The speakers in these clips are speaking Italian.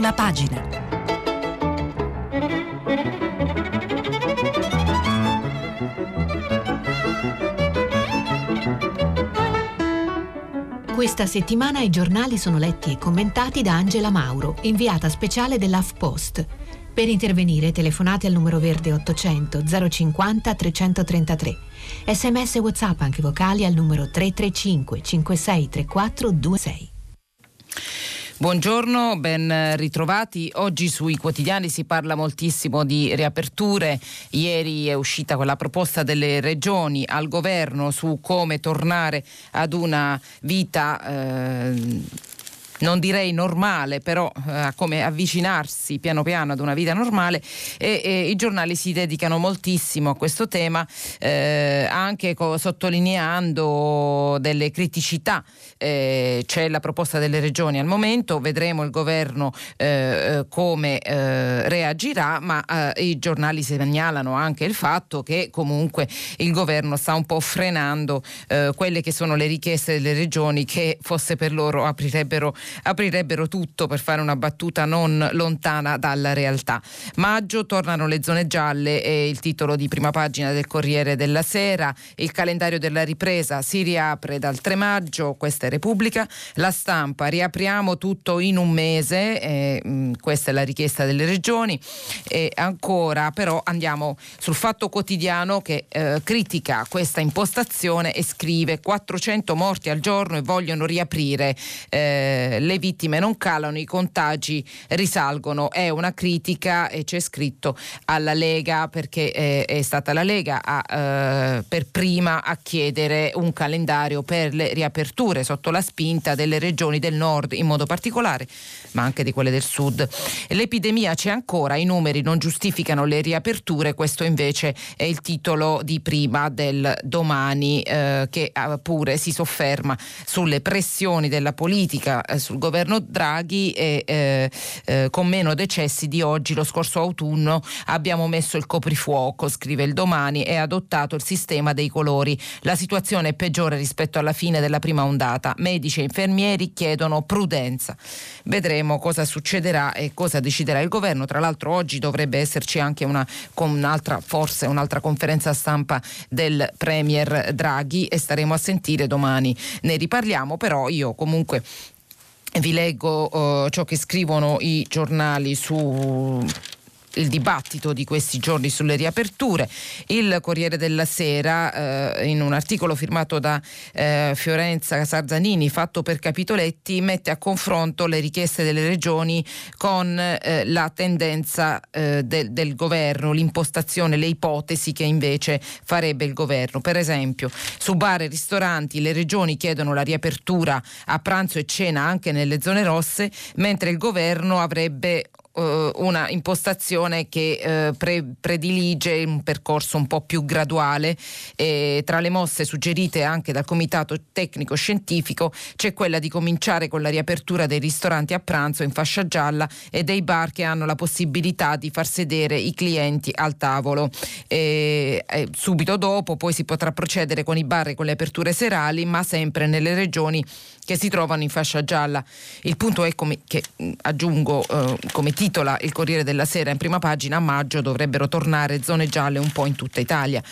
Prima pagina. Questa settimana i giornali sono letti e commentati da Angela Mauro, inviata speciale dell'AFPost. Per intervenire telefonate al numero verde 800 050 333. Sms WhatsApp anche vocali al numero 335 5634 26. Buongiorno, ben ritrovati. Oggi sui quotidiani si parla moltissimo di riaperture. Ieri è uscita quella proposta delle regioni al governo su come tornare ad una vita eh, non direi normale, però eh, come avvicinarsi piano piano ad una vita normale e, e i giornali si dedicano moltissimo a questo tema, eh, anche co- sottolineando delle criticità. Eh, c'è la proposta delle regioni al momento, vedremo il governo eh, eh, come eh, reagirà, ma i giornali segnalano anche il fatto che comunque il governo sta un po' frenando quelle che sono le richieste delle regioni che fosse per loro aprirebbero aprirebbero tutto per fare una battuta non lontana dalla realtà. Maggio tornano le zone gialle è il titolo di prima pagina del Corriere della Sera, il calendario della ripresa si riapre dal 3 maggio, questa è Repubblica, la stampa, riapriamo tutto in un mese, eh, mm, questa è la richiesta delle regioni. E ancora però andiamo sul fatto quotidiano che eh, critica questa impostazione e scrive 400 morti al giorno e vogliono riaprire eh, le vittime non calano, i contagi risalgono. È una critica e c'è scritto alla Lega perché è, è stata la Lega a, eh, per prima a chiedere un calendario per le riaperture. Sotto la spinta delle regioni del nord in modo particolare, ma anche di quelle del sud. L'epidemia c'è ancora, i numeri non giustificano le riaperture, questo invece è il titolo di prima del domani eh, che eh, pure si sofferma sulle pressioni della politica eh, sul governo Draghi e eh, eh, con meno decessi di oggi lo scorso autunno abbiamo messo il coprifuoco, scrive il domani, e adottato il sistema dei colori. La situazione è peggiore rispetto alla fine della prima ondata. Medici e infermieri chiedono prudenza. Vedremo cosa succederà e cosa deciderà il governo. Tra l'altro oggi dovrebbe esserci anche una, un'altra, forse un'altra conferenza stampa del Premier Draghi e staremo a sentire domani. Ne riparliamo, però io comunque vi leggo uh, ciò che scrivono i giornali su il dibattito di questi giorni sulle riaperture. Il Corriere della Sera, eh, in un articolo firmato da eh, Fiorenza Sarzanini, fatto per capitoletti, mette a confronto le richieste delle regioni con eh, la tendenza eh, del, del governo, l'impostazione, le ipotesi che invece farebbe il governo. Per esempio, su bar e ristoranti le regioni chiedono la riapertura a pranzo e cena anche nelle zone rosse, mentre il governo avrebbe eh, una impostazione che eh, pre- predilige un percorso un po' più graduale e tra le mosse suggerite anche dal comitato tecnico scientifico c'è quella di cominciare con la riapertura dei ristoranti a pranzo in fascia gialla e dei bar che hanno la possibilità di far sedere i clienti al tavolo. E, e subito dopo poi si potrà procedere con i bar e con le aperture serali ma sempre nelle regioni che si trovano in fascia gialla. Il punto è come, che aggiungo eh, come titola il Corriere della Sera in prima pagina a maggio dovrebbero tornare zone gialle un po' in tutta Italia.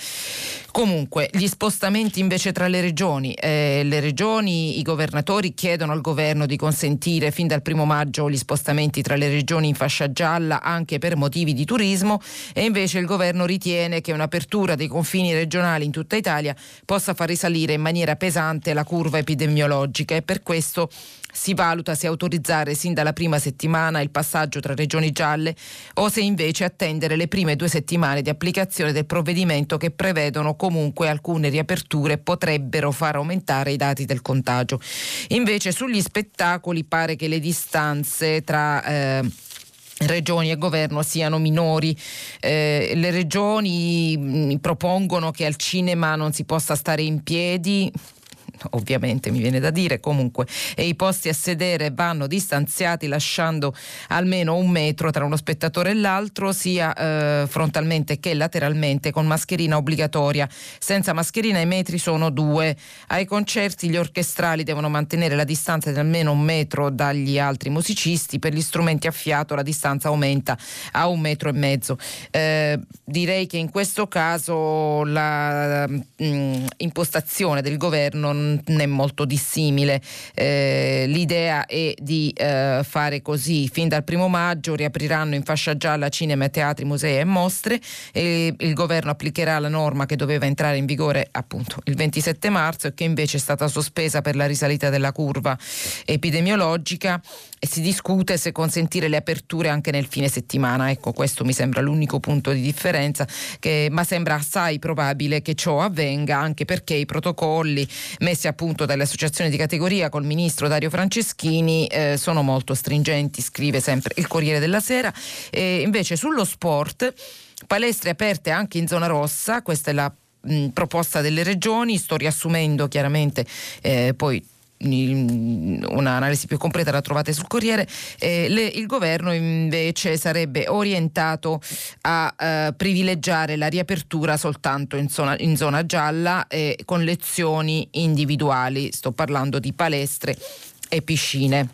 Comunque, gli spostamenti invece tra le regioni. Eh, le regioni, i governatori chiedono al governo di consentire fin dal primo maggio gli spostamenti tra le regioni in fascia gialla anche per motivi di turismo e invece il governo ritiene che un'apertura dei confini regionali in tutta Italia possa far risalire in maniera pesante la curva epidemiologica e per questo si valuta se autorizzare sin dalla prima settimana il passaggio tra regioni gialle o se invece attendere le prime due settimane di applicazione del provvedimento che prevedono comunque alcune riaperture potrebbero far aumentare i dati del contagio. Invece sugli spettacoli pare che le distanze tra eh, regioni e governo siano minori. Eh, le regioni mh, propongono che al cinema non si possa stare in piedi ovviamente mi viene da dire comunque, e i posti a sedere vanno distanziati lasciando almeno un metro tra uno spettatore e l'altro, sia eh, frontalmente che lateralmente, con mascherina obbligatoria. Senza mascherina i metri sono due. Ai concerti gli orchestrali devono mantenere la distanza di almeno un metro dagli altri musicisti, per gli strumenti a fiato la distanza aumenta a un metro e mezzo. Eh, direi che in questo caso la mh, mm, impostazione del governo non è molto dissimile. Eh, l'idea è di eh, fare così. Fin dal primo maggio riapriranno in fascia gialla cinema, teatri, musei e mostre e il governo applicherà la norma che doveva entrare in vigore appunto il 27 marzo e che invece è stata sospesa per la risalita della curva epidemiologica e si discute se consentire le aperture anche nel fine settimana. Ecco, questo mi sembra l'unico punto di differenza, che, ma sembra assai probabile che ciò avvenga anche perché i protocolli messi a punto dalle associazioni di categoria col ministro Dario Franceschini eh, sono molto stringenti, scrive sempre il Corriere della Sera. E invece sullo sport, palestre aperte anche in zona rossa, questa è la mh, proposta delle regioni, sto riassumendo chiaramente eh, poi un'analisi più completa la trovate sul Corriere, eh, le, il governo invece sarebbe orientato a eh, privilegiare la riapertura soltanto in zona, in zona gialla eh, con lezioni individuali, sto parlando di palestre e piscine.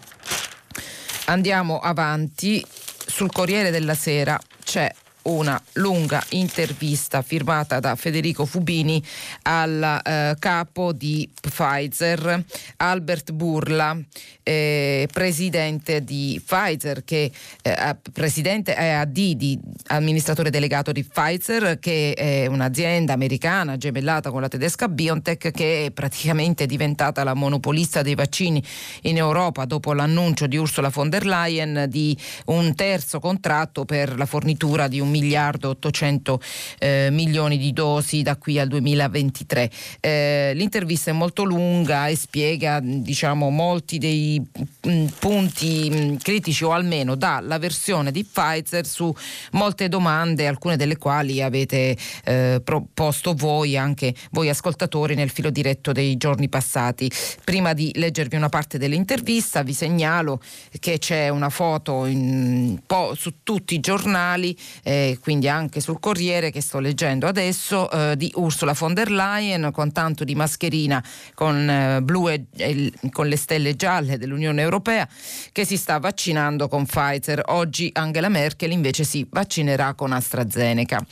Andiamo avanti, sul Corriere della Sera c'è una lunga intervista firmata da Federico Fubini al eh, capo di Pfizer, Albert Burla, eh, presidente di Pfizer, che eh, presidente è AD di amministratore delegato di Pfizer, che è un'azienda americana gemellata con la tedesca BioNTech che è praticamente diventata la monopolista dei vaccini in Europa dopo l'annuncio di Ursula von der Leyen di un terzo contratto per la fornitura di un miliardo 800 eh, milioni di dosi da qui al 2023. Eh, l'intervista è molto lunga e spiega diciamo, molti dei mh, mm, punti mh, mm, critici o almeno dà la versione di Pfizer su molte domande, alcune delle quali avete eh, proposto voi, anche voi ascoltatori, nel filo diretto dei giorni passati. Prima di leggervi una parte dell'intervista vi segnalo che c'è una foto in, po- su tutti i giornali eh, quindi anche sul Corriere che sto leggendo adesso, eh, di Ursula von der Leyen con tanto di mascherina con, eh, blu e, e, con le stelle gialle dell'Unione Europea che si sta vaccinando con Pfizer. Oggi Angela Merkel invece si vaccinerà con AstraZeneca.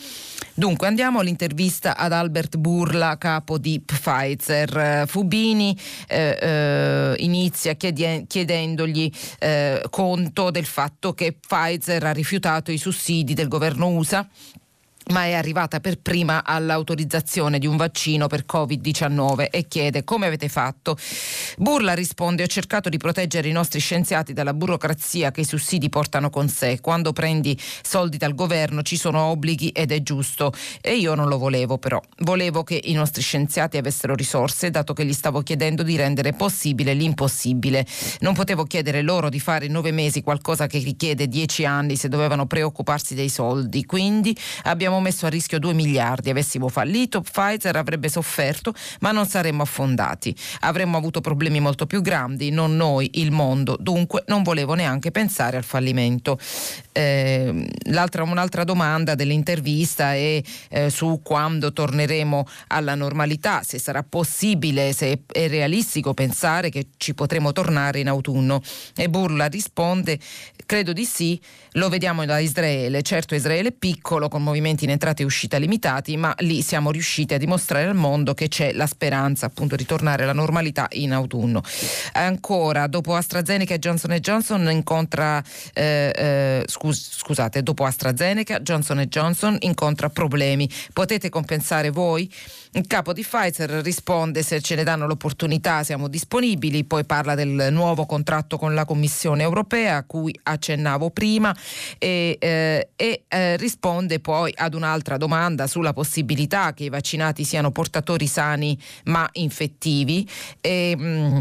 Dunque andiamo all'intervista ad Albert Burla, capo di Pfizer. Fubini eh, eh, inizia chiedie- chiedendogli eh, conto del fatto che Pfizer ha rifiutato i sussidi del governo USA ma è arrivata per prima all'autorizzazione di un vaccino per Covid-19 e chiede come avete fatto. Burla risponde ho cercato di proteggere i nostri scienziati dalla burocrazia che i sussidi portano con sé. Quando prendi soldi dal governo ci sono obblighi ed è giusto e io non lo volevo però. Volevo che i nostri scienziati avessero risorse dato che gli stavo chiedendo di rendere possibile l'impossibile. Non potevo chiedere loro di fare in nove mesi qualcosa che richiede dieci anni se dovevano preoccuparsi dei soldi. Quindi abbiamo abbiamo messo a rischio 2 miliardi. Avessimo fallito, Pfizer avrebbe sofferto, ma non saremmo affondati. Avremmo avuto problemi molto più grandi, non noi, il mondo. Dunque non volevo neanche pensare al fallimento. Eh, un'altra domanda dell'intervista è eh, su quando torneremo alla normalità, se sarà possibile, se è realistico pensare che ci potremo tornare in autunno. E Burla risponde, credo di sì, lo vediamo da Israele. Certo Israele è piccolo, con movimenti in entrata e uscita limitati, ma lì siamo riusciti a dimostrare al mondo che c'è la speranza appunto di tornare alla normalità in autunno. Ancora, dopo AstraZeneca e Johnson Johnson incontra, eh, eh, scus- scusate, dopo AstraZeneca Johnson Johnson incontra problemi. Potete compensare voi? Il capo di Pfizer risponde se ce ne danno l'opportunità siamo disponibili, poi parla del nuovo contratto con la Commissione europea a cui accennavo prima e, eh, e eh, risponde poi ad un'altra domanda sulla possibilità che i vaccinati siano portatori sani ma infettivi. E, mh, mm,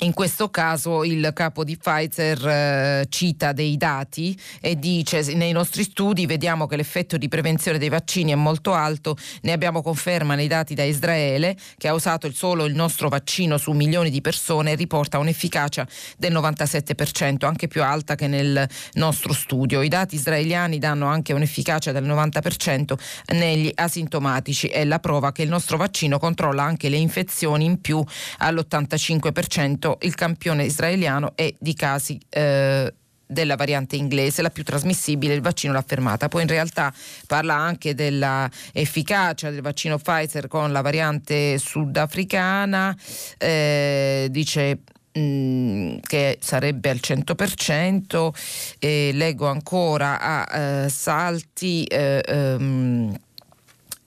in questo caso il capo di Pfizer eh, cita dei dati e dice nei nostri studi vediamo che l'effetto di prevenzione dei vaccini è molto alto, ne abbiamo conferma nei dati da Israele che ha usato il solo il nostro vaccino su milioni di persone e riporta un'efficacia del 97%, anche più alta che nel nostro studio. I dati israeliani danno anche un'efficacia del 90% negli asintomatici è la prova che il nostro vaccino controlla anche le infezioni in più all'85% momento il campione israeliano è di casi eh, della variante inglese, la più trasmissibile, il vaccino l'ha fermata. Poi in realtà parla anche dell'efficacia del vaccino Pfizer con la variante sudafricana, eh, dice mm, che sarebbe al 100%, eh, leggo ancora a eh, salti. Eh, ehm,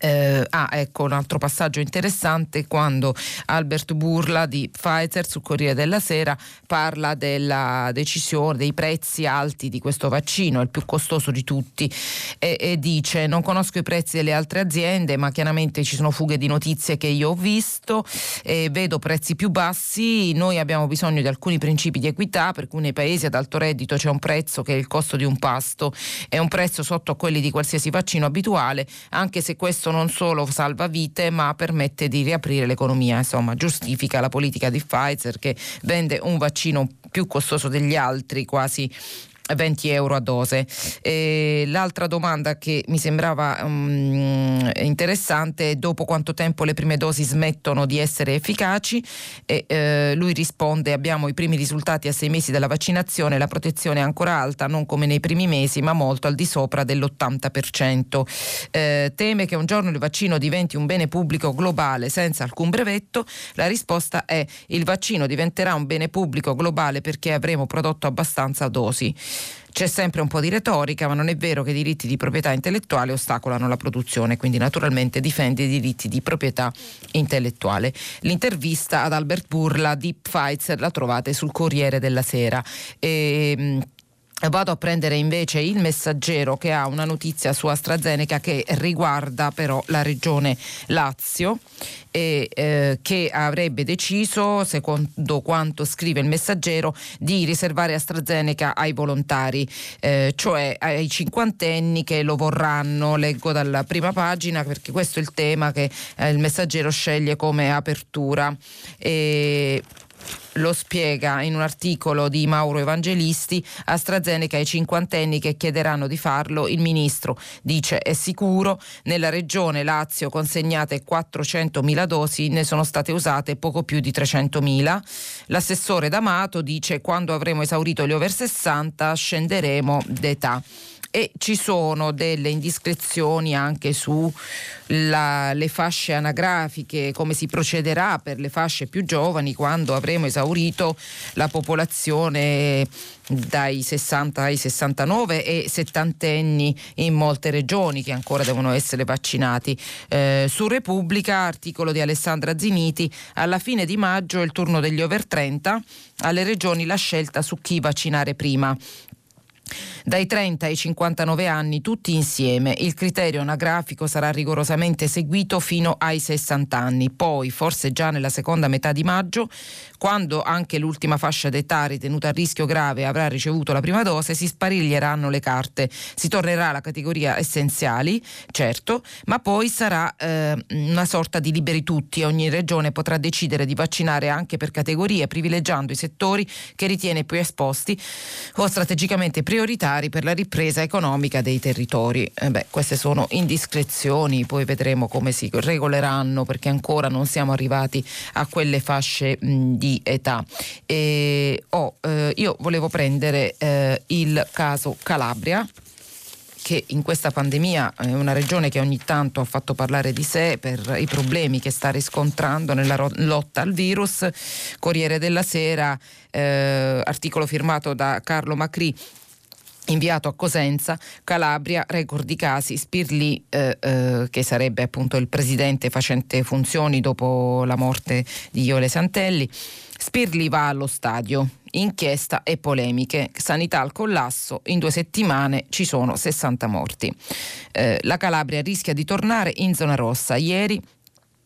eh, ah, ecco un altro passaggio interessante quando Albert Burla di Pfizer sul Corriere della Sera parla della decisione dei prezzi alti di questo vaccino, il più costoso di tutti, e, e dice non conosco i prezzi delle altre aziende, ma chiaramente ci sono fughe di notizie che io ho visto, e vedo prezzi più bassi, noi abbiamo bisogno di alcuni principi di equità, per cui nei paesi ad alto reddito c'è un prezzo che è il costo di un pasto, è un prezzo sotto a quelli di qualsiasi vaccino abituale, anche se questo non solo salva vite ma permette di riaprire l'economia, insomma giustifica la politica di Pfizer che vende un vaccino più costoso degli altri, quasi 20 euro a dose. E l'altra domanda che mi sembrava um, interessante è dopo quanto tempo le prime dosi smettono di essere efficaci e eh, lui risponde abbiamo i primi risultati a sei mesi dalla vaccinazione, la protezione è ancora alta, non come nei primi mesi ma molto al di sopra dell'80%. Eh, teme che un giorno il vaccino diventi un bene pubblico globale senza alcun brevetto? La risposta è il vaccino diventerà un bene pubblico globale perché avremo prodotto abbastanza dosi. C'è sempre un po' di retorica, ma non è vero che i diritti di proprietà intellettuale ostacolano la produzione, quindi naturalmente difende i diritti di proprietà intellettuale. L'intervista ad Albert Burla di Pfizer la trovate sul Corriere della Sera. E, ehm, Vado a prendere invece il messaggero che ha una notizia su AstraZeneca che riguarda però la regione Lazio e eh, che avrebbe deciso, secondo quanto scrive il messaggero, di riservare AstraZeneca ai volontari, eh, cioè ai cinquantenni che lo vorranno. Leggo dalla prima pagina perché questo è il tema che eh, il messaggero sceglie come apertura. E lo spiega in un articolo di Mauro Evangelisti, AstraZeneca ai cinquantenni che chiederanno di farlo, il ministro dice è sicuro, nella regione Lazio consegnate 400.000 dosi, ne sono state usate poco più di 300.000. L'assessore D'Amato dice quando avremo esaurito gli over 60 scenderemo d'età e ci sono delle indiscrezioni anche sulle fasce anagrafiche, come si procederà per le fasce più giovani quando avremo esaurito la popolazione dai 60 ai 69 e settantenni in molte regioni che ancora devono essere vaccinati. Eh, su Repubblica, articolo di Alessandra Ziniti, alla fine di maggio è il turno degli over 30, alle regioni la scelta su chi vaccinare prima dai 30 ai 59 anni tutti insieme. Il criterio anagrafico sarà rigorosamente seguito fino ai 60 anni. Poi, forse già nella seconda metà di maggio, quando anche l'ultima fascia d'età ritenuta a rischio grave avrà ricevuto la prima dose, si spariglieranno le carte. Si tornerà alla categoria essenziali, certo, ma poi sarà eh, una sorta di liberi tutti. Ogni regione potrà decidere di vaccinare anche per categorie, privilegiando i settori che ritiene più esposti o strategicamente prioritari per la ripresa economica dei territori. Eh beh, queste sono indiscrezioni, poi vedremo come si regoleranno perché ancora non siamo arrivati a quelle fasce mh, di età. E, oh, eh, io volevo prendere eh, il caso Calabria che in questa pandemia è una regione che ogni tanto ha fatto parlare di sé per i problemi che sta riscontrando nella lotta al virus. Corriere della Sera, eh, articolo firmato da Carlo Macri, inviato a Cosenza, Calabria, record di casi, Spirli eh, eh, che sarebbe appunto il presidente facente funzioni dopo la morte di Iole Santelli, Spirli va allo stadio, inchiesta e polemiche, sanità al collasso, in due settimane ci sono 60 morti. Eh, la Calabria rischia di tornare in zona rossa, ieri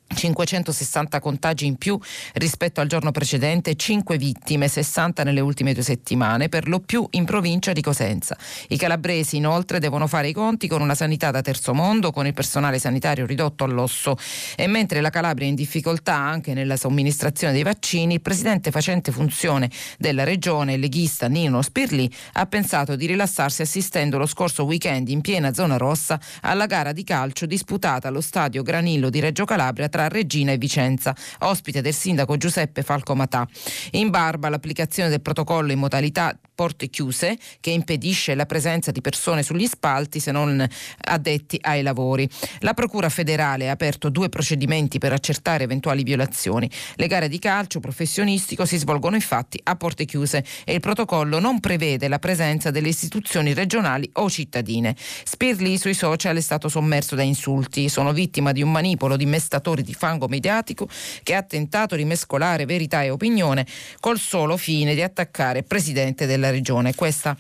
560 contagi in più rispetto al giorno precedente, 5 vittime, 60 nelle ultime due settimane, per lo più in provincia di Cosenza. I calabresi inoltre devono fare i conti con una sanità da terzo mondo, con il personale sanitario ridotto all'osso e mentre la Calabria è in difficoltà anche nella somministrazione dei vaccini, il presidente facente funzione della regione, leghista Nino Spirli, ha pensato di rilassarsi assistendo lo scorso weekend in piena zona rossa alla gara di calcio disputata allo stadio Granillo di Reggio Calabria tra Regina e Vicenza, ospite del sindaco Giuseppe Falco Matà. In barba l'applicazione del protocollo in modalità porte chiuse che impedisce la presenza di persone sugli spalti se non addetti ai lavori. La Procura federale ha aperto due procedimenti per accertare eventuali violazioni. Le gare di calcio professionistico si svolgono infatti a porte chiuse e il protocollo non prevede la presenza delle istituzioni regionali o cittadine. Spirli sui social è stato sommerso da insulti. Sono vittima di un manipolo di mestatori di fango mediatico che ha tentato di mescolare verità e opinione col solo fine di attaccare il presidente della regione. Questa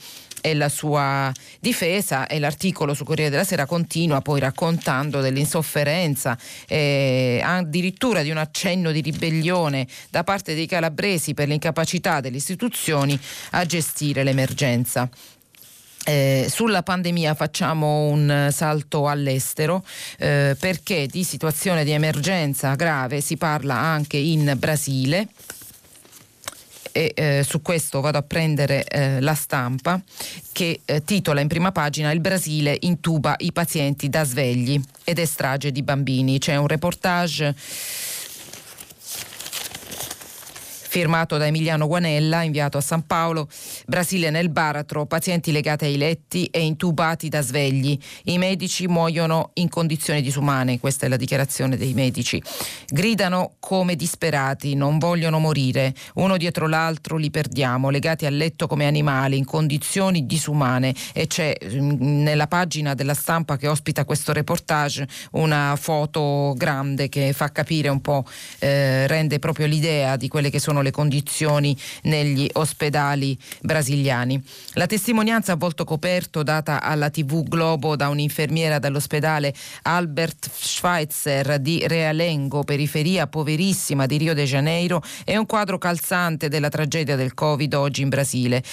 è la sua difesa e l'articolo su Corriere della Sera continua poi raccontando dell'insofferenza eh, addirittura di un accenno di ribellione da parte dei calabresi per l'incapacità delle istituzioni a gestire l'emergenza. Eh, sulla pandemia facciamo un salto all'estero eh, perché di situazione di emergenza grave si parla anche in Brasile e eh, su questo vado a prendere eh, la stampa che eh, titola in prima pagina Il Brasile intuba i pazienti da svegli ed è strage di bambini. C'è un reportage firmato da Emiliano Guanella, inviato a San Paolo, Brasile nel baratro, pazienti legati ai letti e intubati da svegli. I medici muoiono in condizioni disumane, questa è la dichiarazione dei medici. Gridano come disperati, non vogliono morire, uno dietro l'altro li perdiamo, legati al letto come animali, in condizioni disumane e c'è mm, nella pagina della stampa che ospita questo reportage una foto grande che fa capire un po', eh, rende proprio l'idea di quelle che sono le condizioni negli ospedali brasiliani. La testimonianza a volto coperto data alla TV Globo da un'infermiera dall'ospedale Albert Schweitzer di Realengo, periferia poverissima di Rio de Janeiro, è un quadro calzante della tragedia del Covid oggi in Brasile.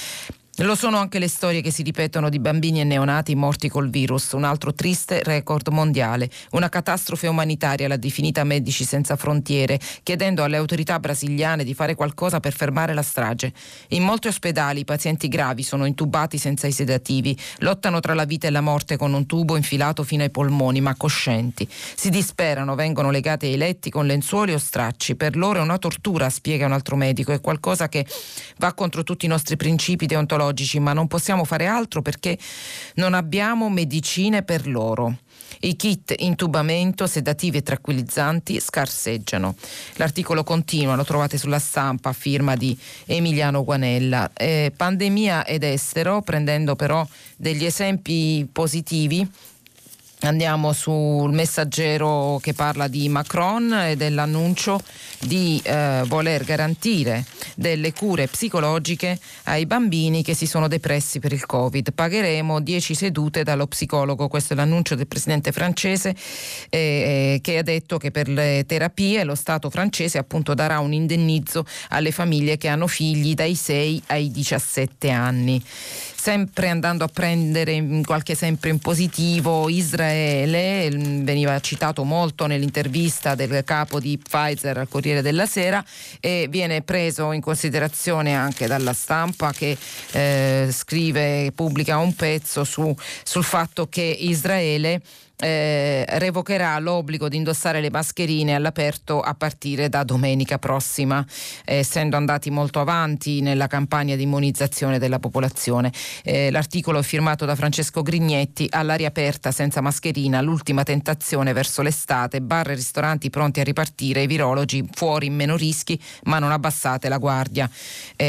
Lo sono anche le storie che si ripetono di bambini e neonati morti col virus, un altro triste record mondiale, una catastrofe umanitaria, l'ha definita Medici Senza Frontiere, chiedendo alle autorità brasiliane di fare qualcosa per fermare la strage. In molti ospedali i pazienti gravi sono intubati senza i sedativi, lottano tra la vita e la morte con un tubo infilato fino ai polmoni, ma coscienti. Si disperano, vengono legati ai letti con lenzuoli o stracci. Per loro è una tortura, spiega un altro medico, è qualcosa che va contro tutti i nostri principi deontologici oncologici, ma non possiamo fare altro perché non abbiamo medicine per loro. I kit intubamento, sedativi e tranquillizzanti scarseggiano. L'articolo continua, lo trovate sulla stampa a firma di Emiliano Guanella. Eh, pandemia ed estero, prendendo però degli esempi positivi Andiamo sul messaggero che parla di Macron e dell'annuncio di eh, voler garantire delle cure psicologiche ai bambini che si sono depressi per il Covid. Pagheremo 10 sedute dallo psicologo, questo è l'annuncio del presidente francese eh, eh, che ha detto che per le terapie lo Stato francese appunto darà un indennizzo alle famiglie che hanno figli dai 6 ai 17 anni sempre andando a prendere qualche esempio in positivo, Israele mm, veniva citato molto nell'intervista del capo di Pfizer al Corriere della Sera e viene preso in considerazione anche dalla stampa che eh, scrive, pubblica un pezzo su, sul fatto che Israele eh, revocherà l'obbligo di indossare le mascherine all'aperto a partire da domenica prossima, eh, essendo andati molto avanti nella campagna di immunizzazione della popolazione. Eh, l'articolo è firmato da Francesco Grignetti, all'aria aperta senza mascherina, l'ultima tentazione verso l'estate, bar e ristoranti pronti a ripartire, i virologi fuori in meno rischi, ma non abbassate la guardia.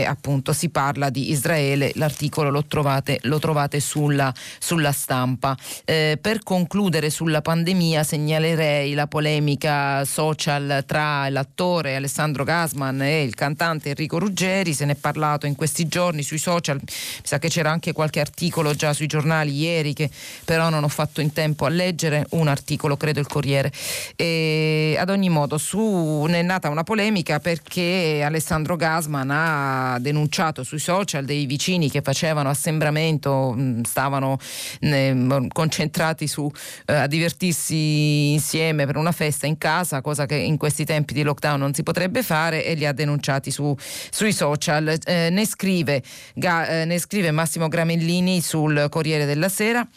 appunto si parla di Israele, l'articolo lo trovate, lo trovate sulla, sulla stampa. Eh, per concludere chiudere sulla pandemia segnalerei la polemica social tra l'attore Alessandro Gasman e il cantante Enrico Ruggeri, se ne è parlato in questi giorni sui social, mi sa che c'era anche qualche articolo già sui giornali ieri che però non ho fatto in tempo a leggere, un articolo credo il Corriere. E ad ogni modo su, è nata una polemica perché Alessandro Gasman ha denunciato sui social dei vicini che facevano assembramento, stavano eh, concentrati su eh, a divertirsi insieme per una festa in casa, cosa che in questi tempi di lockdown non si potrebbe fare e li ha denunciati su, sui social. Eh, ne, scrive, ga, eh, ne scrive Massimo Gramellini sul Corriere della Sera.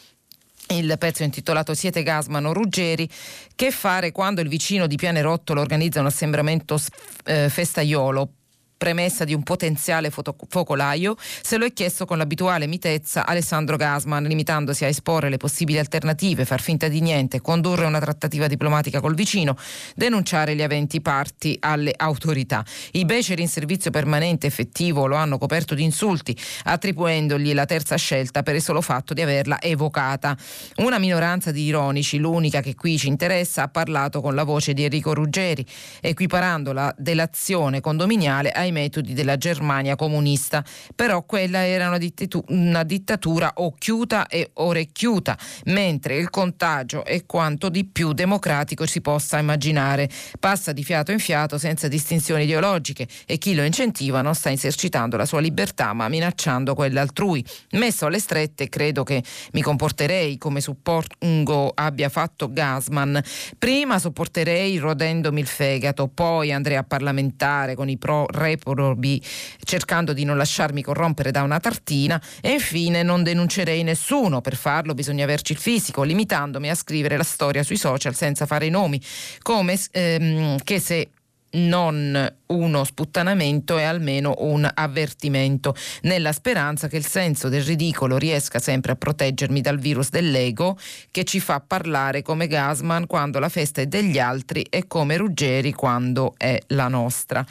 Il pezzo intitolato Siete Gasman o Ruggeri. Che fare quando il vicino di Pianerottolo organizza un assembramento eh, festaiolo? Premessa di un potenziale focolaio, se lo è chiesto con l'abituale mitezza Alessandro Gasman, limitandosi a esporre le possibili alternative, far finta di niente, condurre una trattativa diplomatica col vicino, denunciare gli aventi parti alle autorità. I beceri in servizio permanente effettivo lo hanno coperto di insulti, attribuendogli la terza scelta per il solo fatto di averla evocata. Una minoranza di ironici, l'unica che qui ci interessa, ha parlato con la voce di Enrico Ruggeri, equiparando la delazione condominiale ai ai metodi della Germania comunista. Però quella era una, dittatu- una dittatura occhiuta e orecchiuta, mentre il contagio è quanto di più democratico si possa immaginare. Passa di fiato in fiato senza distinzioni ideologiche e chi lo incentiva non sta esercitando la sua libertà ma minacciando quella altrui. Messo alle strette credo che mi comporterei come suppongo abbia fatto Gasman. Prima sopporterei rodendomi il fegato, poi andrei a parlamentare con i pro re probi cercando di non lasciarmi corrompere da una tartina e infine non denuncerei nessuno. Per farlo bisogna averci il fisico, limitandomi a scrivere la storia sui social senza fare i nomi, come ehm, che se non uno sputtanamento e almeno un avvertimento, nella speranza che il senso del ridicolo riesca sempre a proteggermi dal virus dell'ego che ci fa parlare come Gasman quando la festa è degli altri e come Ruggeri quando è la nostra.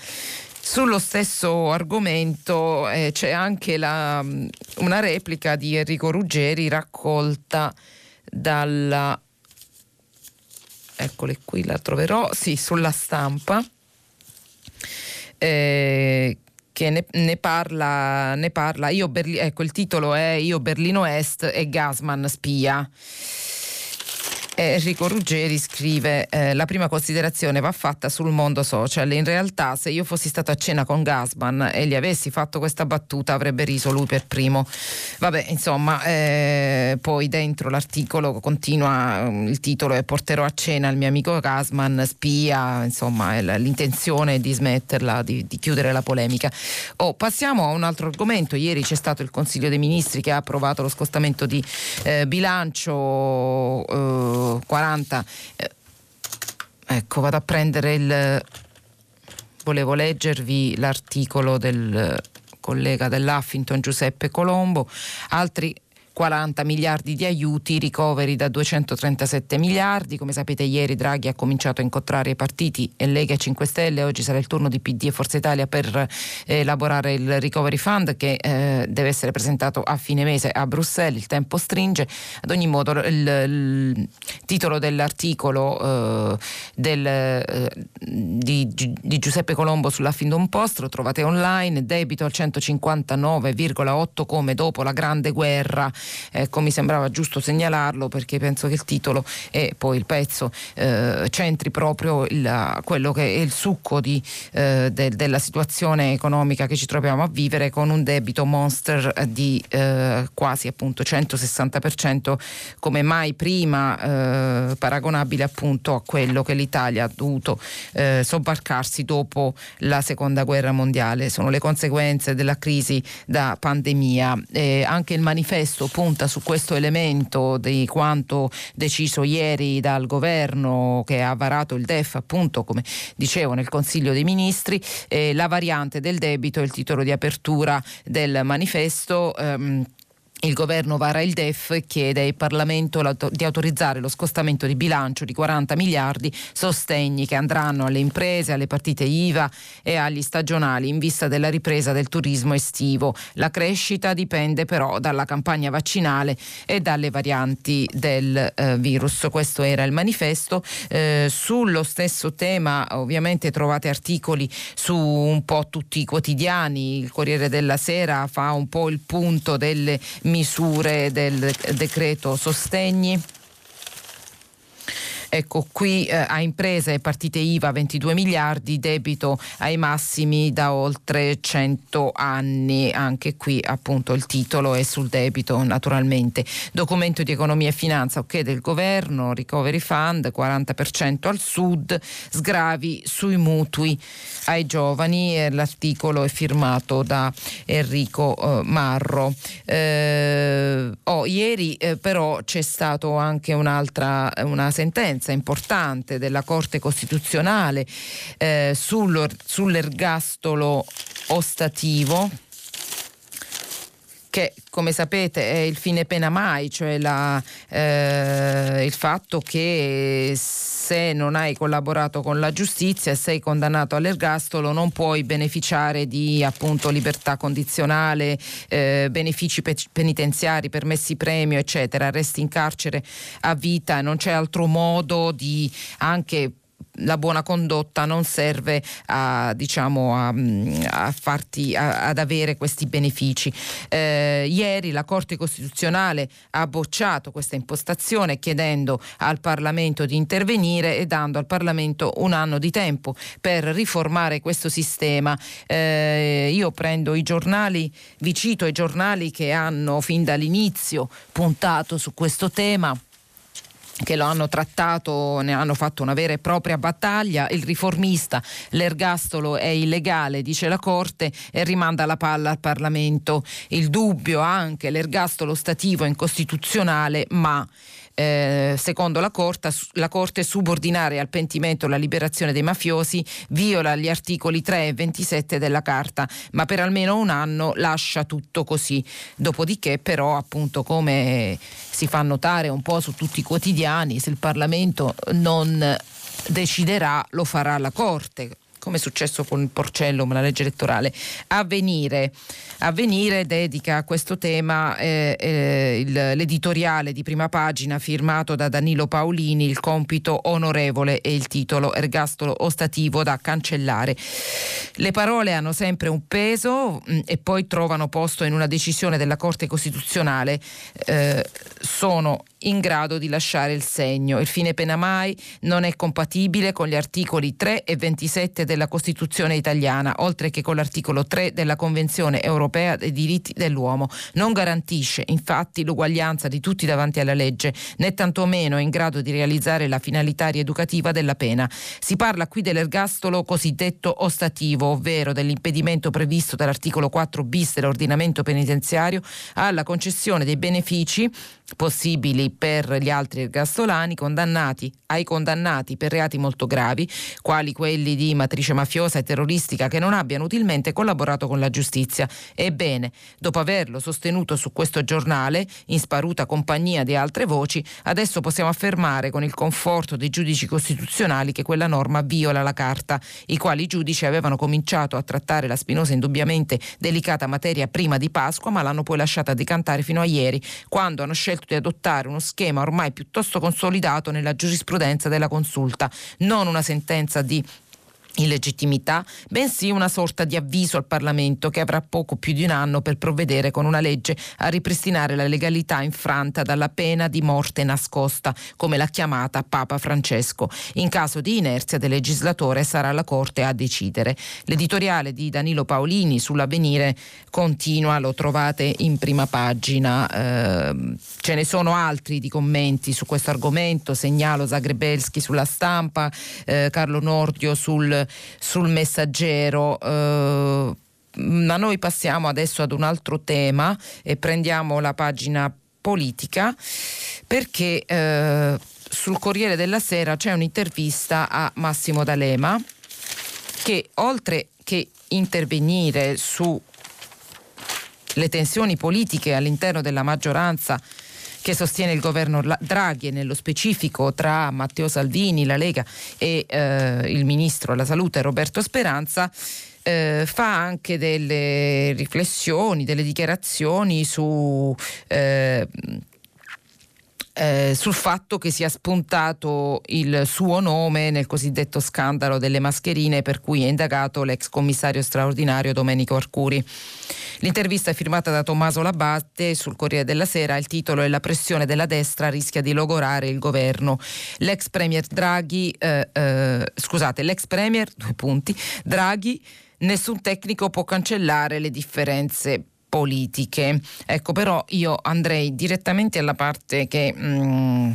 Sullo stesso argomento eh, c'è anche la, mm, una replica di Enrico Ruggeri raccolta dalla... Eccole qui, la troverò, sì, sulla stampa. Eh, che ne, ne, parla, ne parla Berli- ecco il titolo è Io Berlino Est e Gasman spia. Enrico Ruggeri scrive eh, la prima considerazione va fatta sul mondo social. In realtà se io fossi stato a cena con Gasman e gli avessi fatto questa battuta avrebbe riso lui per primo. Vabbè, insomma, eh, poi dentro l'articolo continua mm, il titolo è Porterò a cena il mio amico Gasman, spia, insomma, l'intenzione di smetterla, di, di chiudere la polemica. Oh, passiamo a un altro argomento. Ieri c'è stato il Consiglio dei Ministri che ha approvato lo scostamento di eh, bilancio eh, 40. Eh, ecco, vado a prendere il... Volevo leggervi l'articolo del collega dell'Huffington Giuseppe Colombo. Altri 40 miliardi di aiuti, ricoveri da 237 miliardi. Come sapete ieri Draghi ha cominciato a incontrare i partiti e Lega e 5 Stelle, oggi sarà il turno di PD e Forza Italia per eh, elaborare il Recovery Fund che eh, deve essere presentato a fine mese a Bruxelles, il tempo stringe. Ad ogni modo il, il titolo dell'articolo eh, del, eh, di, di, Giuseppe Colombo sull'Huffington Post lo trovate online, debito al 159,8 come dopo la grande guerra Ecco, mi sembrava giusto segnalarlo perché penso che il titolo e poi il pezzo eh, centri proprio il, quello che è il succo di, eh, de, della situazione economica che ci troviamo a vivere con un debito monster di eh, quasi appunto 160% come mai prima eh, paragonabile appunto a quello che l'Italia ha dovuto eh, sobbarcarsi dopo la seconda guerra mondiale. Sono le conseguenze della crisi da pandemia. anche il manifesto punta su questo elemento di quanto deciso ieri dal governo che ha varato il DEF, appunto come dicevo nel Consiglio dei Ministri, eh, la variante del debito, il titolo di apertura del manifesto. Ehm, il governo vara il DEF e chiede al Parlamento di autorizzare lo scostamento di bilancio di 40 miliardi, sostegni che andranno alle imprese, alle partite IVA e agli stagionali in vista della ripresa del turismo estivo. La crescita dipende però dalla campagna vaccinale e dalle varianti del eh, virus. Questo era il manifesto. Eh, sullo stesso tema ovviamente trovate articoli su un po' tutti i quotidiani. Il Corriere della Sera fa un po' il punto delle misure del decreto sostegni. Ecco, qui eh, a imprese e partite IVA 22 miliardi, debito ai massimi da oltre 100 anni. Anche qui appunto il titolo è sul debito naturalmente. Documento di economia e finanza, ok, del governo, recovery fund, 40% al sud, sgravi sui mutui ai giovani. L'articolo è firmato da Enrico eh, Marro. Eh, oh, ieri eh, però c'è stata anche un'altra una sentenza sentenza importante della Corte Costituzionale eh, sull'ergastolo ostativo che come sapete è il fine pena mai, cioè la, eh, il fatto che se non hai collaborato con la giustizia e sei condannato all'ergastolo non puoi beneficiare di appunto libertà condizionale, eh, benefici pe- penitenziari, permessi premio, eccetera, resti in carcere a vita, non c'è altro modo di anche la buona condotta non serve a, diciamo, a, a farti, a, ad avere questi benefici. Eh, ieri la Corte Costituzionale ha bocciato questa impostazione chiedendo al Parlamento di intervenire e dando al Parlamento un anno di tempo per riformare questo sistema. Eh, io prendo i giornali, vi cito i giornali che hanno fin dall'inizio puntato su questo tema che lo hanno trattato, ne hanno fatto una vera e propria battaglia. Il riformista, l'ergastolo è illegale, dice la Corte, e rimanda la palla al Parlamento. Il dubbio anche, l'ergastolo stativo è incostituzionale, ma eh, secondo la Corte, la Corte subordinare al pentimento la liberazione dei mafiosi viola gli articoli 3 e 27 della Carta, ma per almeno un anno lascia tutto così. Dopodiché però appunto come si fa notare un po' su tutti i quotidiani, se il Parlamento non deciderà lo farà la Corte come è successo con il Porcellum, la legge elettorale. Avvenire, Avvenire dedica a questo tema eh, eh, il, l'editoriale di prima pagina firmato da Danilo Paolini, il compito onorevole e il titolo ergastolo ostativo da cancellare. Le parole hanno sempre un peso mh, mm, e poi trovano posto in una decisione della Corte Costituzionale. Eh, sono in grado di lasciare il segno. Il fine pena mai non è compatibile con gli articoli 3 e 27 della Costituzione italiana, oltre che con l'articolo 3 della Convenzione europea dei diritti dell'uomo. Non garantisce infatti l'uguaglianza di tutti davanti alla legge, né tantomeno è in grado di realizzare la finalità rieducativa della pena. Si parla qui dell'ergastolo cosiddetto ostativo, ovvero dell'impedimento previsto dall'articolo 4 bis dell'ordinamento penitenziario alla concessione dei benefici possibili per gli altri ergastolani condannati ai condannati per reati molto gravi, quali quelli di matrice mafiosa e terroristica che non abbiano utilmente collaborato con la giustizia. Ebbene, dopo averlo sostenuto su questo giornale, in sparuta compagnia di altre voci, adesso possiamo affermare con il conforto dei giudici costituzionali che quella norma viola la Carta, i quali giudici avevano cominciato a trattare la spinosa e indubbiamente delicata materia prima di Pasqua, ma l'hanno poi lasciata decantare fino a ieri, quando hanno scelto scelto di adottare uno schema ormai piuttosto consolidato nella giurisprudenza della consulta, non una sentenza di illegittimità, bensì una sorta di avviso al Parlamento che avrà poco più di un anno per provvedere con una legge a ripristinare la legalità infranta dalla pena di morte nascosta, come l'ha chiamata Papa Francesco. In caso di inerzia del legislatore sarà la Corte a decidere. L'editoriale di Danilo Paolini sull'avvenire continua, lo trovate in prima pagina. Eh, ce ne sono altri di commenti su questo argomento, segnalo Zagrebelski sulla stampa, eh, Carlo Nordio sul sul messaggero. Eh, ma noi passiamo adesso ad un altro tema e prendiamo la pagina politica perché eh, sul Corriere della Sera c'è un'intervista a Massimo D'Alema che oltre che intervenire su le tensioni politiche all'interno della maggioranza che sostiene il governo Draghi e nello specifico tra Matteo Salvini, la Lega e eh, il ministro della Salute Roberto Speranza. Eh, fa anche delle riflessioni, delle dichiarazioni su eh, eh, sul fatto che sia spuntato il suo nome nel cosiddetto scandalo delle mascherine per cui è indagato l'ex commissario straordinario Domenico Arcuri. L'intervista è firmata da Tommaso Labatte sul Corriere della Sera, il titolo è La pressione della destra rischia di logorare il governo. L'ex premier Draghi, eh, eh, scusate, l'ex premier, due punti, Draghi, nessun tecnico può cancellare le differenze politiche. Ecco, però io andrei direttamente alla parte che... Mm,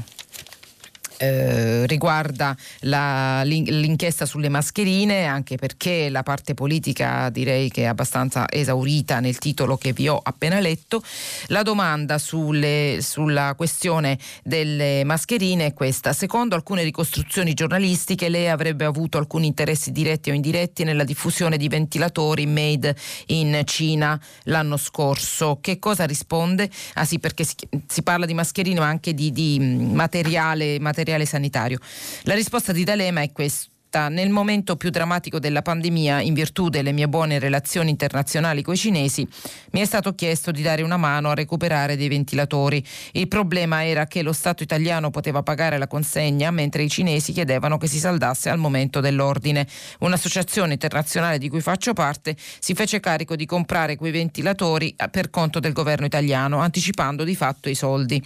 eh, riguarda la, l'inchiesta sulle mascherine, anche perché la parte politica direi che è abbastanza esaurita nel titolo che vi ho appena letto. La domanda sulle, sulla questione delle mascherine è questa. Secondo alcune ricostruzioni giornalistiche lei avrebbe avuto alcuni interessi diretti o indiretti nella diffusione di ventilatori made in Cina l'anno scorso. Che cosa risponde? Ah sì, perché si, si parla di mascherine ma anche di, di materiale, materiale materiale sanitario. La risposta di D'Alema è questa nel momento più drammatico della pandemia, in virtù delle mie buone relazioni internazionali con i cinesi, mi è stato chiesto di dare una mano a recuperare dei ventilatori. Il problema era che lo Stato italiano poteva pagare la consegna, mentre i cinesi chiedevano che si saldasse al momento dell'ordine. Un'associazione internazionale di cui faccio parte si fece carico di comprare quei ventilatori per conto del governo italiano, anticipando di fatto i soldi.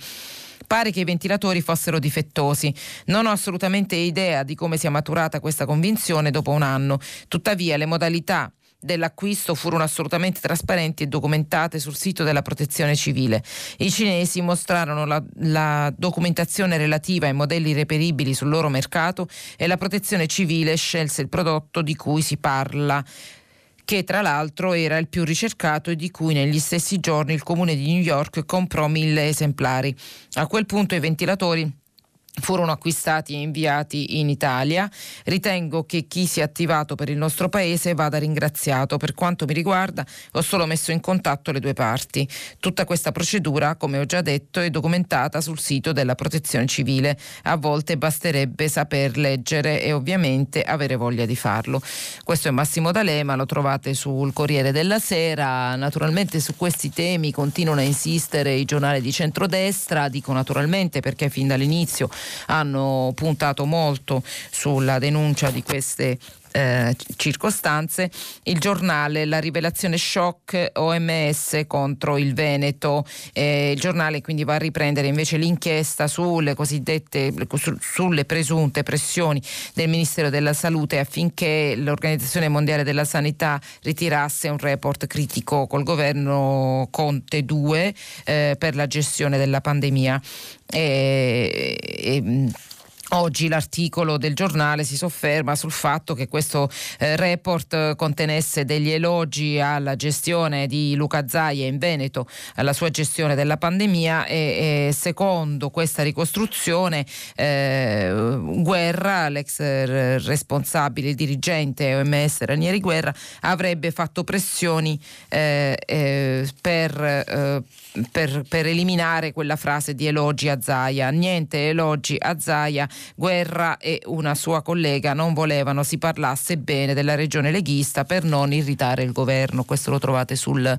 Pare che i ventilatori fossero difettosi. Non ho assolutamente idea di come sia maturata questa convinzione dopo un anno. Tuttavia le modalità dell'acquisto furono assolutamente trasparenti e documentate sul sito della protezione civile. I cinesi mostrarono la, la, documentazione relativa ai modelli reperibili sul loro mercato e la protezione civile scelse il prodotto di cui si parla che tra l'altro era il più ricercato e di cui negli stessi giorni il comune di New York comprò mille esemplari. A quel punto i ventilatori furono acquistati e inviati in Italia. Ritengo che chi si è attivato per il nostro paese vada ringraziato. Per quanto mi riguarda, ho solo messo in contatto le due parti. Tutta questa procedura, come ho già detto, è documentata sul sito della Protezione Civile. A volte basterebbe saper leggere e ovviamente avere voglia di farlo. Questo è Massimo D'Alema, lo trovate sul Corriere della Sera. Naturalmente su questi temi continuano a insistere i giornali di centrodestra, dico naturalmente perché fin dall'inizio hanno puntato molto sulla denuncia di queste eh, circostanze, il giornale La rivelazione shock OMS contro il Veneto. Eh, il giornale quindi va a riprendere invece l'inchiesta sulle cosiddette su, sulle presunte pressioni del Ministero della Salute affinché l'Organizzazione Mondiale della Sanità ritirasse un report critico col governo Conte 2 eh, per la gestione della pandemia. E, e, Oggi l'articolo del giornale si sofferma sul fatto che questo eh, report contenesse degli elogi alla gestione di Luca Zaia in Veneto, alla sua gestione della pandemia e, e secondo questa ricostruzione eh, Guerra, l'ex responsabile, il dirigente OMS Ranieri Guerra, avrebbe fatto pressioni eh, eh per, eh, per, per eliminare quella frase di elogi a Zaia. Niente elogi a Zaia Guerra e una sua collega non volevano si parlasse bene della regione leghista per non irritare il governo. Questo lo trovate sul,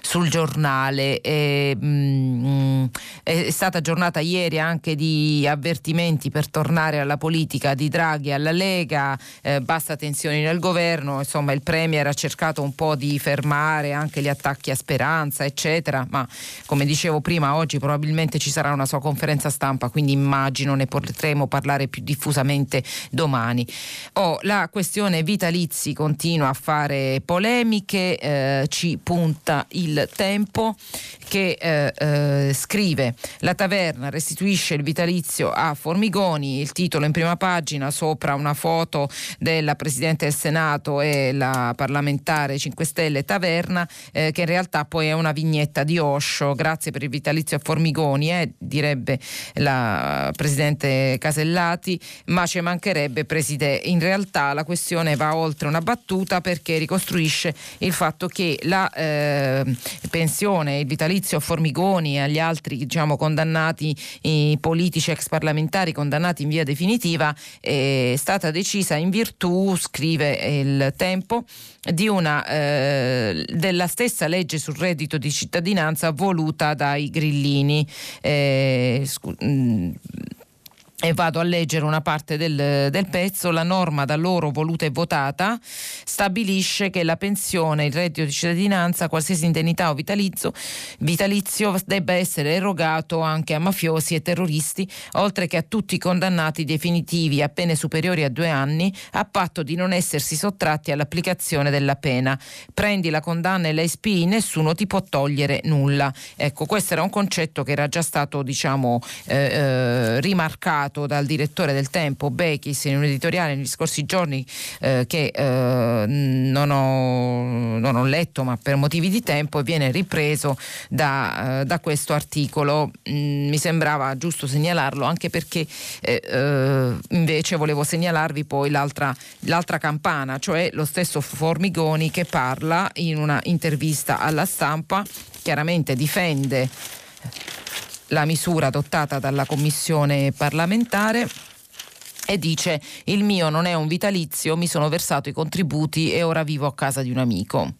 sul giornale. E, mm, è stata giornata ieri anche di avvertimenti per tornare alla politica di Draghi alla Lega, eh, bassa tensioni nel governo, insomma il Premier ha cercato un po' di fermare anche gli attacchi a Speranza, eccetera, ma come dicevo prima oggi probabilmente ci sarà una sua conferenza stampa, quindi immagino ne potremo parlare più diffusamente domani. Oh, la questione vitalizi continua a fare polemiche, eh, ci punta il tempo che eh, eh, scrive la taverna restituisce il vitalizio a Formigoni, il titolo in prima pagina sopra una foto della Presidente del Senato e la parlamentare 5 Stelle Taverna eh, che in realtà poi è una vignetta di Osho, grazie per il vitalizio a Formigoni, eh, direbbe la Presidente Casellati, ma ci mancherebbe Preside. In realtà la questione va oltre una battuta perché ricostruisce il fatto che la eh, pensione, il vitalizio a Formigoni e agli altri diciamo, condannati politici ex parlamentari condannati in via definitiva è stata decisa in virtù, scrive il Tempo, una, eh, della stessa legge sul reddito di cittadinanza voluta dai grillini. Eh, scu- mh, e vado a leggere una parte del, del, pezzo, la norma da loro voluta e votata stabilisce che la pensione, il reddito di cittadinanza, qualsiasi indennità o vitalizio, vitalizio debba essere erogato anche a mafiosi e terroristi, oltre che a tutti i condannati definitivi a pene superiori a due anni, a patto di non essersi sottratti all'applicazione della pena. Prendi la condanna e la SPI, nessuno ti può togliere nulla. Ecco, questo era un concetto che era già stato diciamo, eh, eh, rimarcato citato dal direttore del Tempo Bechis in un editoriale negli scorsi giorni eh, che eh, non, ho, non, ho, letto ma per motivi di tempo e viene ripreso da, eh, da questo articolo. Mm, mi sembrava giusto segnalarlo anche perché eh, eh, invece volevo segnalarvi poi l'altra, l'altra campana, cioè lo stesso Formigoni che parla in una intervista alla stampa, chiaramente difende la misura adottata dalla Commissione parlamentare e dice il mio non è un vitalizio, mi sono versato i contributi e ora vivo a casa di un amico.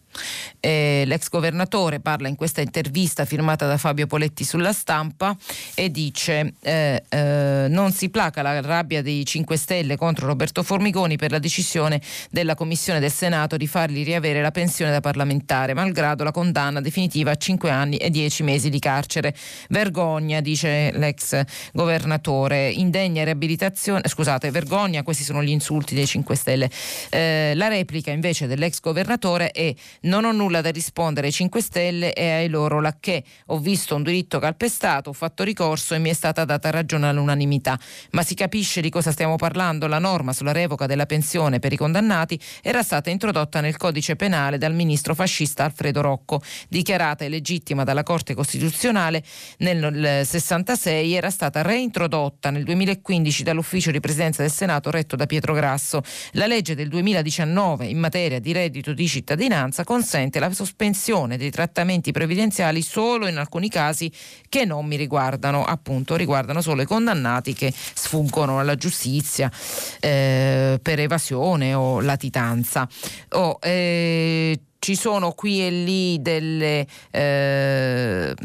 Eh, l'ex governatore parla in questa intervista firmata da Fabio Poletti sulla stampa e dice eh, eh, non si placa la rabbia dei 5 Stelle contro Roberto Formigoni per la decisione della Commissione del Senato di fargli riavere la pensione da parlamentare, malgrado la condanna definitiva a 5 anni e 10 mesi di carcere. Vergogna, dice l'ex governatore, indegna riabilitazione, scusate, vergogna, questi sono gli insulti dei 5 Stelle. Eh, la replica invece dell'ex governatore è non ho nulla da rispondere ai 5 Stelle e ai loro lacché. Ho visto un diritto calpestato, ho fatto ricorso e mi è stata data ragione all'unanimità. Ma si capisce di cosa stiamo parlando? La norma sulla revoca della pensione per i condannati era stata introdotta nel codice penale dal ministro fascista Alfredo Rocco, dichiarata illegittima dalla Corte Costituzionale nel 66 era stata reintrodotta nel 2015 dall'ufficio di presidenza del Senato retto da Pietro Grasso. La legge del 2019 in materia di reddito di cittadinanza consente la sospensione dei trattamenti previdenziali solo in alcuni casi che non mi riguardano, appunto riguardano solo i condannati che sfuggono alla giustizia eh, per evasione o latitanza. Oh, eh, ci sono qui e lì delle... Eh,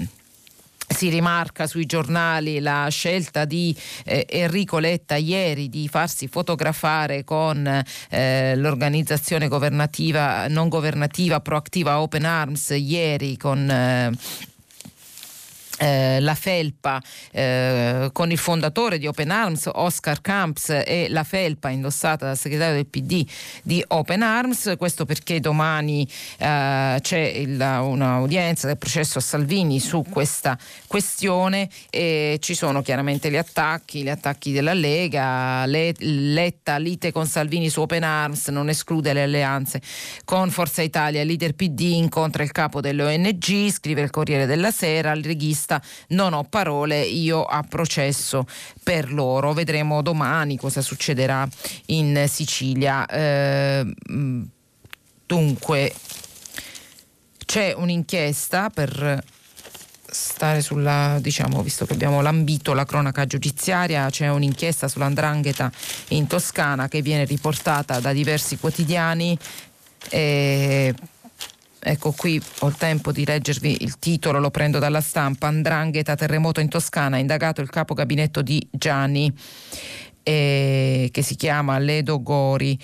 si rimarca sui giornali la scelta di eh, Enrico Letta ieri di farsi fotografare con eh, l'organizzazione governativa, non governativa proattiva Open Arms ieri con eh, eh, la felpa eh, con il fondatore di Open Arms, Oscar Camps, e la felpa indossata dal segretario del PD di Open Arms. Questo perché domani eh, c'è un'udienza del processo a Salvini su questa questione e ci sono chiaramente gli attacchi, gli attacchi della Lega, le, Letta lite con Salvini su Open Arms, non esclude le alleanze con Forza Italia, il leader PD incontra il capo delle ONG, scrive il Corriere della Sera, il regista questa non ho parole, io a processo per loro. Vedremo domani cosa succederà in Sicilia. Eh, dunque, c'è un'inchiesta per stare sulla, diciamo, visto che abbiamo lambito la cronaca giudiziaria, c'è un'inchiesta sull'andrangheta in Toscana che viene riportata da diversi quotidiani. Eh, Ecco qui ho il tempo di leggervi il titolo, lo prendo dalla stampa. Andrangheta, terremoto in Toscana, indagato il capo gabinetto di Gianni. Eh, che si chiama Ledo Gori.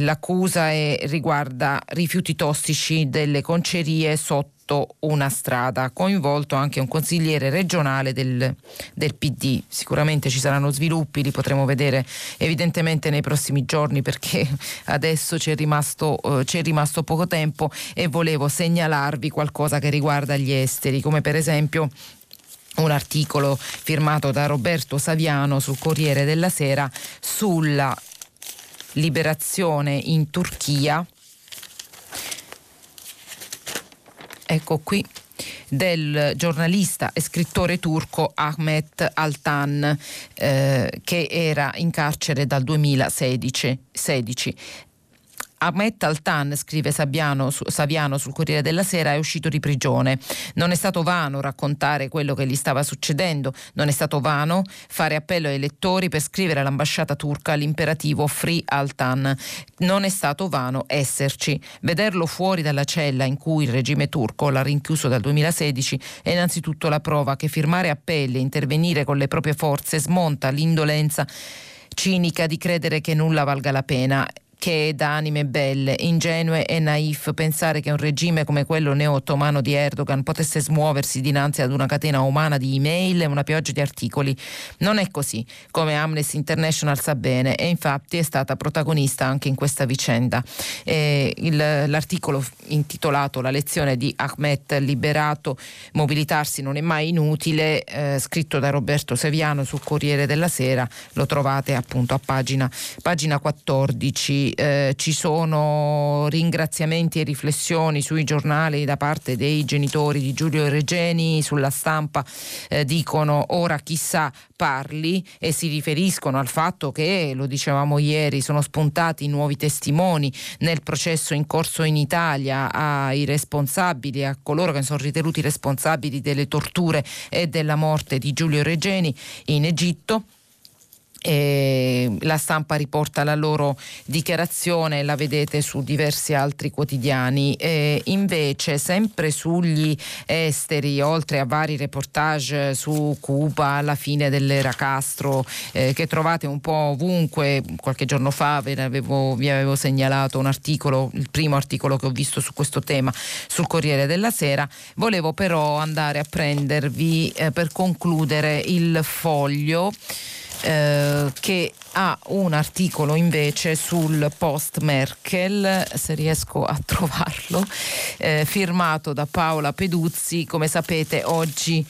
L'accusa è, riguarda rifiuti tossici delle concerie sotto una strada, coinvolto anche un consigliere regionale del, del PD. Sicuramente ci saranno sviluppi, li potremo vedere evidentemente nei prossimi giorni perché adesso c'è rimasto, eh, c'è rimasto poco tempo e volevo segnalarvi qualcosa che riguarda gli esteri, come per esempio un articolo firmato da Roberto Saviano sul Corriere della Sera sulla liberazione in Turchia. Ecco qui del giornalista e scrittore turco Ahmet Altan eh, che era in carcere dal 2016. 16. Ahmet Altan, scrive Saviano, su, Saviano sul Corriere della Sera, è uscito di prigione. Non è stato vano raccontare quello che gli stava succedendo, non è stato vano fare appello ai lettori per scrivere all'ambasciata turca l'imperativo Free Altan. Non è stato vano esserci. Vederlo fuori dalla cella in cui il regime turco l'ha rinchiuso dal 2016 è innanzitutto la prova che firmare appelli e intervenire con le proprie forze smonta l'indolenza cinica di credere che nulla valga la pena che è da anime belle, ingenue e naif pensare che un regime come quello neo-ottomano di Erdogan potesse smuoversi dinanzi ad una catena umana di email e una pioggia di articoli. Non è così, come Amnesty International sa bene, e infatti è stata protagonista anche in questa vicenda. Eh, il, l'articolo intitolato La lezione di Ahmed liberato, mobilitarsi non è mai inutile, eh, scritto da Roberto Seviano sul Corriere della Sera, lo trovate appunto a pagina, pagina 14 eh, ci sono ringraziamenti e riflessioni sui giornali da parte dei genitori di Giulio Regeni, sulla stampa eh, dicono ora chissà parli e si riferiscono al fatto che, lo dicevamo ieri, sono spuntati nuovi testimoni nel processo in corso in Italia ai responsabili, a coloro che sono ritenuti responsabili delle torture e della morte di Giulio Regeni in Egitto. E la stampa riporta la loro dichiarazione, la vedete su diversi altri quotidiani. E invece, sempre sugli esteri, oltre a vari reportage su Cuba, alla fine dell'era Castro, eh, che trovate un po' ovunque, qualche giorno fa avevo, vi avevo segnalato un articolo, il primo articolo che ho visto su questo tema sul Corriere della Sera, volevo però andare a prendervi eh, per concludere il foglio. Eh, che ha un articolo invece sul post Merkel, se riesco a trovarlo, eh, firmato da Paola Peduzzi. Come sapete oggi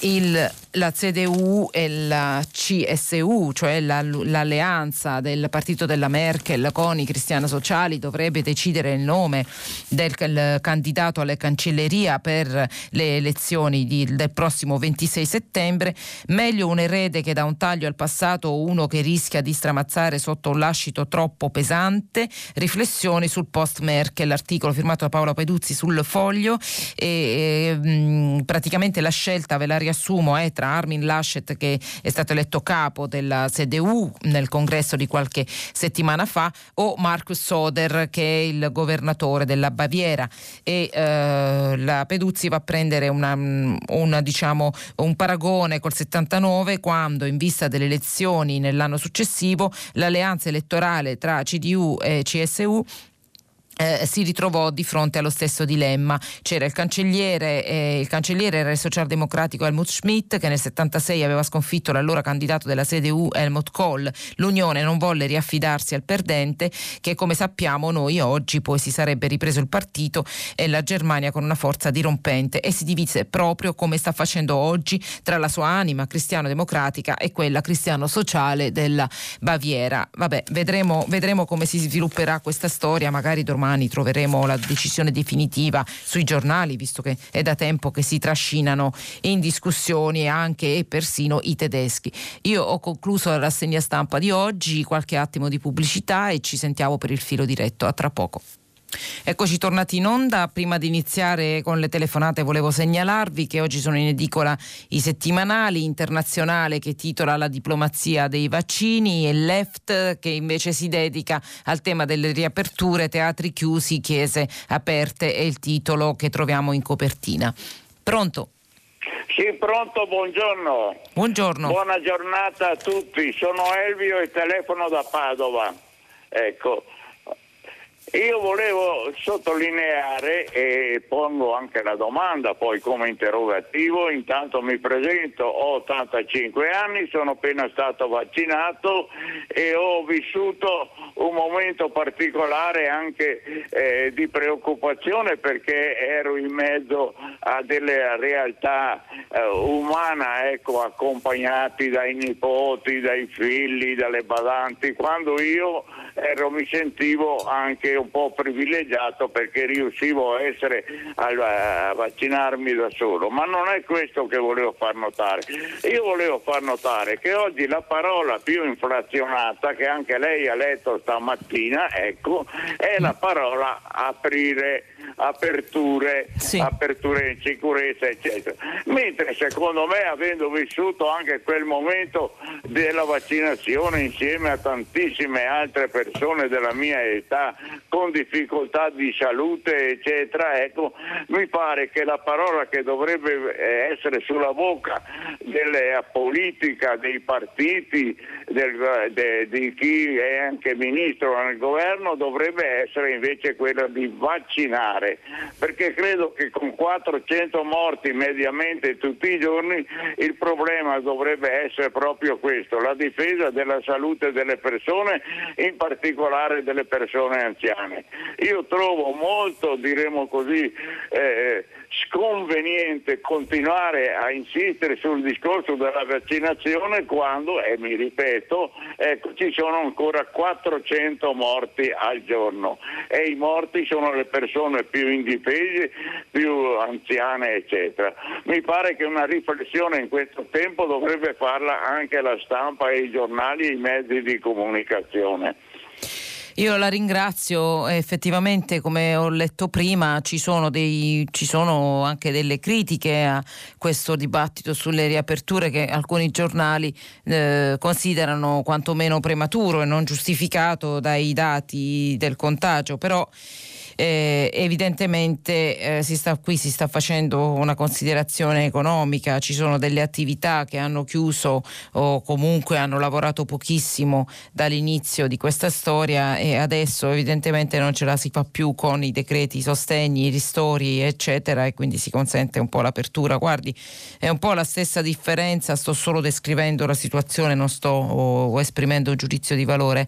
il la CDU e la CSU, cioè la, l'alleanza del partito della Merkel con i cristiani sociali, dovrebbe decidere il nome del candidato alla cancelleria per le elezioni di, del prossimo 26 settembre. Meglio un erede che dà un taglio al passato o uno che rischia di stramazzare sotto un lascito troppo pesante. Riflessioni sul post Merkel, l'articolo firmato da Paola Peduzzi sul foglio e, e mh, praticamente la scelta, ve la riassumo, è tra Armin Laschet che è stato eletto capo della CDU nel congresso di qualche settimana fa o Markus Soder che è il governatore della Baviera. E eh, la Peduzzi va a prendere una, una, diciamo, un paragone col 79 quando in vista delle elezioni nell'anno successivo l'alleanza elettorale tra CDU e CSU eh, si ritrovò di fronte allo stesso dilemma. C'era il cancelliere, eh, il cancelliere era il socialdemocratico Helmut Schmidt che nel 76 aveva sconfitto l'allora candidato della CDU Helmut Kohl. L'Unione non volle riaffidarsi al perdente che come sappiamo noi oggi poi si sarebbe ripreso il partito e la Germania con una forza dirompente e si divise proprio come sta facendo oggi tra la sua anima cristiano-democratica e quella cristiano-sociale della Baviera. Vabbè, vedremo, vedremo come si svilupperà questa storia, magari domani domani troveremo la decisione definitiva sui giornali, visto che è da tempo che si trascinano in discussioni anche e persino i tedeschi. Io ho concluso la rassegna stampa di oggi, qualche attimo di pubblicità e ci sentiamo per il filo diretto. A tra poco. Eccoci tornati in onda. Prima di iniziare con le telefonate volevo segnalarvi che oggi sono in edicola i settimanali internazionale che titola La diplomazia dei vaccini e Left che invece si dedica al tema delle riaperture, teatri chiusi, chiese aperte è il titolo che troviamo in copertina. Pronto? Sì, pronto, buongiorno. Buongiorno. Buona giornata a tutti. Sono Elvio e telefono da Padova. Ecco, Io volevo sottolineare e pongo anche la domanda poi come interrogativo, intanto mi presento, ho 85 anni, sono appena stato vaccinato e ho vissuto un momento particolare anche eh, di preoccupazione perché ero in mezzo a delle realtà eh, umane, ecco, accompagnati dai nipoti, dai figli, dalle badanti, quando io ero, mi sentivo anche un po' privilegiato perché riuscivo a, essere, a, a vaccinarmi da solo, ma non è questo che volevo far notare. Io volevo far notare che oggi la parola più inflazionata, che anche lei ha letto stamattina, ecco, è la parola aprire aperture, sì. aperture in sicurezza, eccetera. Mentre secondo me, avendo vissuto anche quel momento della vaccinazione insieme a tantissime altre persone della mia età con difficoltà di salute, eccetera, ecco, mi pare che la parola che dovrebbe eh, essere sulla bocca della politica, dei partiti, del, de, di chi è anche ministro nel governo, dovrebbe essere invece quella di vaccinare perché credo che con 400 morti mediamente tutti i giorni il problema dovrebbe essere proprio questo, la difesa della salute delle persone, in particolare delle persone anziane. Io trovo molto, diremo così, eh, sconveniente continuare a insistere sul discorso della vaccinazione quando, e mi ripeto, ecco, ci sono ancora 400 morti al giorno e i morti sono le persone più indifese, più anziane, eccetera. Mi pare che una riflessione in questo tempo dovrebbe farla anche la stampa e i giornali e i mezzi di comunicazione. Io la ringrazio, effettivamente come ho letto prima ci sono, dei, ci sono, anche delle critiche a questo dibattito sulle riaperture che alcuni giornali eh, considerano quantomeno prematuro e non giustificato dai dati del contagio, però eh, evidentemente eh, si sta, qui si sta facendo una considerazione economica, ci sono delle attività che hanno chiuso o comunque hanno lavorato pochissimo dall'inizio di questa storia e adesso evidentemente non ce la si fa più con i decreti sostegni, ristori eccetera e quindi si consente un po' l'apertura. Guardi, è un po' la stessa differenza, sto solo descrivendo la situazione, non sto o, o esprimendo un giudizio di valore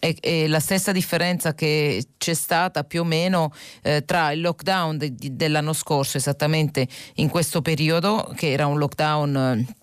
è, è, la stessa differenza che c'è stata più o meno eh, tra il lockdown de, de, dell'anno scorso, esattamente in questo periodo, che era un lockdown. Eh,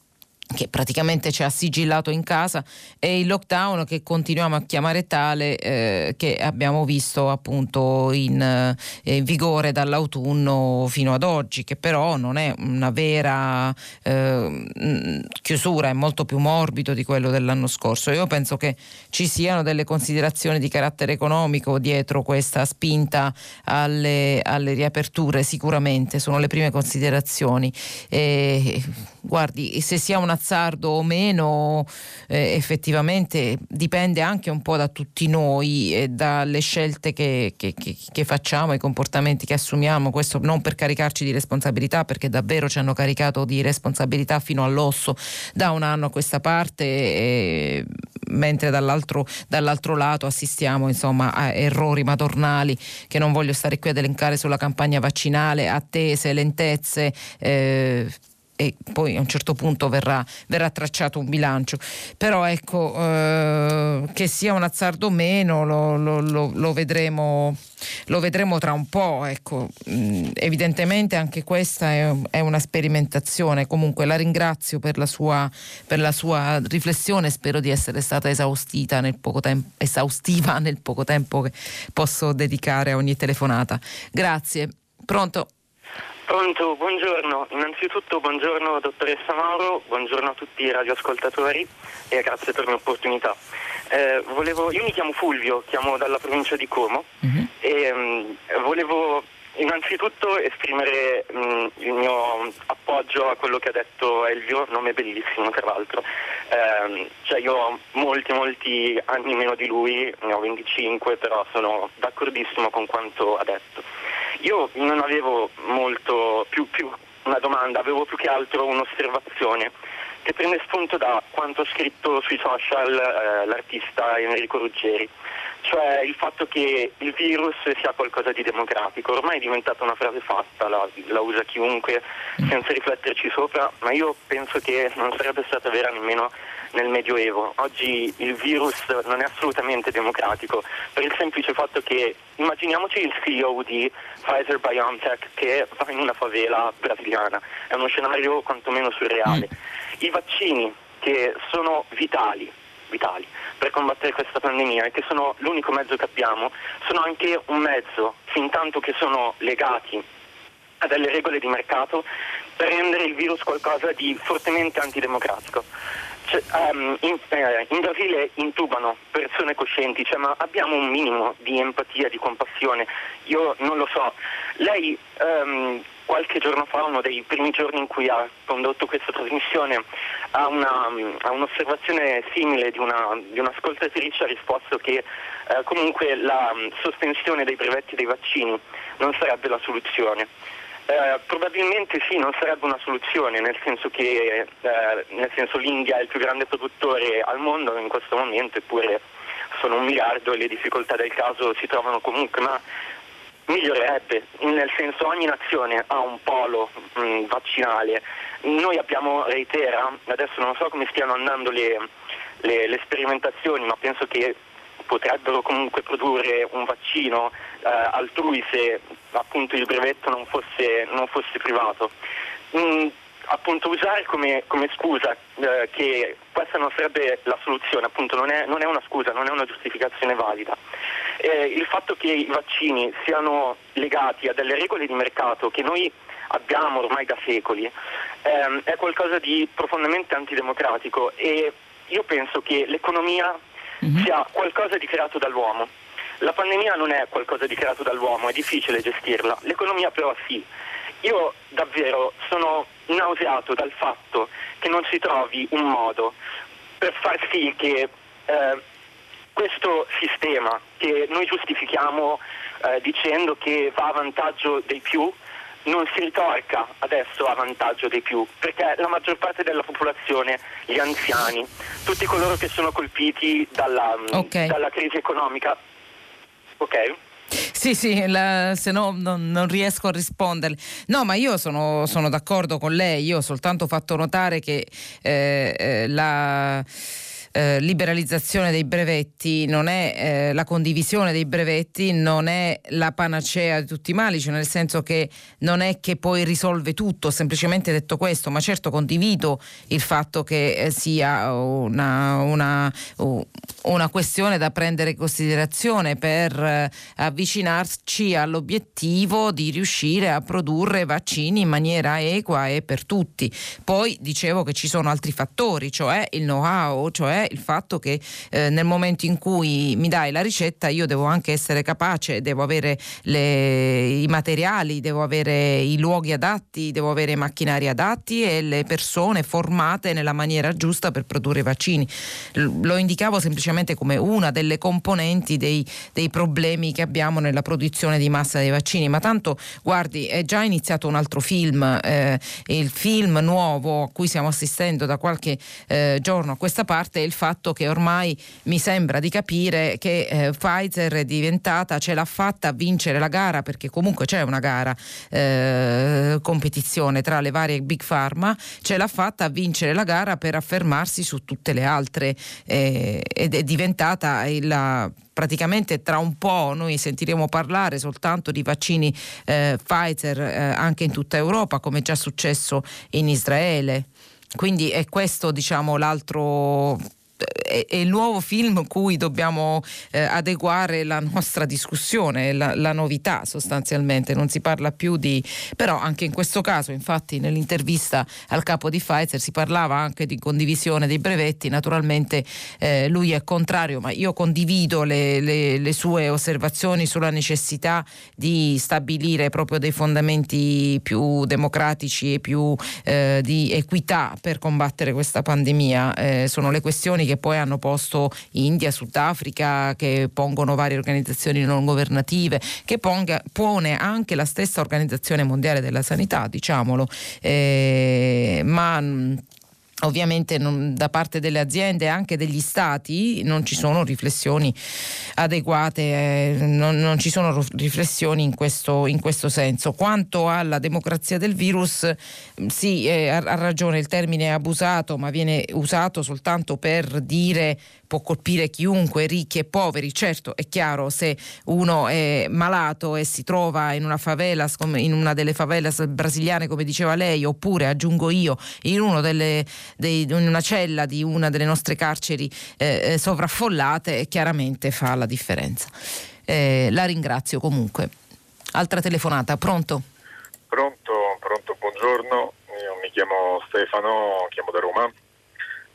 che praticamente ci ha sigillato in casa e il lockdown che continuiamo a chiamare tale eh, che abbiamo visto appunto in, eh, in, vigore dall'autunno fino ad oggi che però non è una vera eh, chiusura è molto più morbido di quello dell'anno scorso. Io penso che ci siano delle considerazioni di carattere economico dietro questa spinta alle, alle riaperture sicuramente sono le prime considerazioni. E, guardi se sia una azzardo o meno eh, effettivamente dipende anche un po' da tutti noi e dalle scelte che, che, che, che, facciamo, i comportamenti che assumiamo, questo non per caricarci di responsabilità perché davvero ci hanno caricato di responsabilità fino all'osso da un anno a questa parte e, mentre dall'altro, dall'altro, lato assistiamo insomma, a errori madornali che non voglio stare qui ad elencare sulla campagna vaccinale, attese, lentezze. Eh, e poi a un certo punto verrà, verrà tracciato un bilancio. Però ecco, eh, che sia un azzardo o meno lo, lo, lo, lo, vedremo, lo vedremo tra un po'. Ecco. Mm, evidentemente anche questa è, è, una sperimentazione. Comunque la ringrazio per la, sua, per la sua riflessione, spero di essere stata esaustiva nel poco tempo, esaustiva nel poco tempo che posso dedicare a ogni telefonata. Grazie. Pronto? Pronto, buongiorno. Innanzitutto buongiorno dottoressa Mauro, buongiorno a tutti i radioascoltatori e grazie per l'opportunità. Eh, volevo, io mi chiamo Fulvio, chiamo dalla provincia di Como uh-huh. e um, volevo innanzitutto esprimere um, il mio appoggio a quello che ha detto Elvio, nome bellissimo tra l'altro. Eh, cioè io ho molti molti anni meno di lui, ne ho 25, però sono d'accordissimo con quanto ha detto. Io non avevo molto più, più una domanda, avevo più che altro un'osservazione che prende spunto da quanto ha scritto sui social eh, l'artista Enrico Ruggeri, cioè il fatto che il virus sia qualcosa di democratico. Ormai è diventata una frase fatta, la, la usa chiunque senza rifletterci sopra, ma io penso che non sarebbe stata vera nemmeno nel Medioevo. Oggi il virus non è assolutamente democratico per il semplice fatto che immaginiamoci il CEO di Pfizer BioNTech che va in una favela brasiliana, è uno scenario quantomeno surreale. Mm. I vaccini che sono vitali, vitali per combattere questa pandemia e che sono l'unico mezzo che abbiamo, sono anche un mezzo, fin tanto che sono legati a delle regole di mercato, per rendere il virus qualcosa di fortemente antidemocratico. Um, in, eh, in, Brasile intubano persone coscienti, cioè, ma abbiamo un minimo di empatia, di compassione. Io non lo so. Lei um, qualche giorno fa, uno dei primi giorni in cui ha condotto questa trasmissione, a, una, a un'osservazione simile di, una, di, un'ascoltatrice ha risposto che eh, comunque la um, sospensione dei brevetti dei vaccini non sarebbe la soluzione. Eh, probabilmente sì, non sarebbe una soluzione, nel senso che eh, nel senso l'India è il più grande produttore al mondo in questo momento, eppure sono un miliardo e le difficoltà del caso si trovano comunque, ma migliorerebbe, nel senso ogni nazione ha un polo mh, mm, vaccinale. Noi abbiamo Reitera, adesso non so come stiano andando le, le, le sperimentazioni, ma penso che potrebbero comunque produrre un vaccino eh, altrui se appunto il brevetto non fosse, non fosse privato. Mm, appunto usare come, come scusa eh, che questa non sarebbe la soluzione, appunto non è, non è una scusa, non è una giustificazione valida. Eh, il fatto che i vaccini siano legati a delle regole di mercato che noi abbiamo ormai da secoli ehm, è qualcosa di profondamente antidemocratico e io penso che l'economia mm-hmm. sia qualcosa di creato dall'uomo. La pandemia non è qualcosa di creato dall'uomo, è difficile gestirla, l'economia però sì. Io davvero sono nauseato dal fatto che non si trovi un modo per far sì che eh, questo sistema che noi giustifichiamo eh, dicendo che va a vantaggio dei più non si ritorca adesso a vantaggio dei più, perché la maggior parte della popolazione, gli anziani, tutti coloro che sono colpiti dalla, okay. dalla crisi economica, ok? Sì, sì, la, se no non, non, riesco a rispondere. No, ma io sono, sono, d'accordo con lei, io ho soltanto fatto notare che eh, eh, la eh, liberalizzazione dei brevetti non è eh, la condivisione dei brevetti, non è la panacea di tutti i mali, cioè nel senso che non è che poi risolve tutto, semplicemente detto questo, ma certo condivido il fatto che eh, sia una, una, una, questione da prendere in considerazione per eh, avvicinarci all'obiettivo di riuscire a produrre vaccini in maniera equa e per tutti. Poi dicevo che ci sono altri fattori, cioè il know-how, cioè il fatto che eh, nel momento in cui mi dai la ricetta io devo anche essere capace, devo avere le, i materiali, devo avere i luoghi adatti, devo avere i macchinari adatti e le persone formate nella maniera giusta per produrre i vaccini. Lo indicavo semplicemente come una delle componenti dei, dei problemi che abbiamo nella produzione di massa dei vaccini, ma tanto guardi è già iniziato un altro film, eh, il film nuovo a cui stiamo assistendo da qualche eh, giorno a questa parte è il fatto che ormai mi sembra di capire che eh, Pfizer è diventata, ce l'ha fatta a vincere la gara, perché comunque c'è una gara eh, competizione tra le varie big pharma, ce l'ha fatta a vincere la gara per affermarsi su tutte le altre eh, ed è diventata la praticamente tra un po' noi sentiremo parlare soltanto di vaccini eh, Pfizer eh, anche in tutta Europa, come è già successo in Israele. Quindi è questo diciamo, l'altro è, è, il nuovo film cui dobbiamo eh, adeguare la nostra discussione, la, la, novità sostanzialmente, non si parla più di... però anche in questo caso, infatti nell'intervista al capo di Pfizer si parlava anche di condivisione dei brevetti, naturalmente eh, lui è contrario, ma io condivido le, le, le, sue osservazioni sulla necessità di stabilire proprio dei fondamenti più democratici e più eh, di equità per combattere questa pandemia. Eh, sono le questioni che poi hanno posto India, Sudafrica, che pongono varie organizzazioni non governative, che ponga, pone anche la stessa Organizzazione Mondiale della Sanità, diciamolo. Eh, ma Ovviamente non, da parte delle aziende e anche degli stati non ci sono riflessioni adeguate, eh, non, non, ci sono riflessioni in questo, in questo, senso. Quanto alla democrazia del virus, sì, eh, ha, ha ragione, il termine è abusato, ma viene usato soltanto per dire può colpire chiunque, ricchi e poveri. Certo, è chiaro, se uno è malato e si trova in una favela, in una delle favelas brasiliane, come diceva lei, oppure aggiungo io, in, delle, dei, una cella di una delle nostre carceri eh, eh, sovraffollate, chiaramente fa la differenza. Eh, la ringrazio comunque. Altra telefonata, pronto? Pronto, pronto, buongiorno. Io mi chiamo Stefano, chiamo da Roma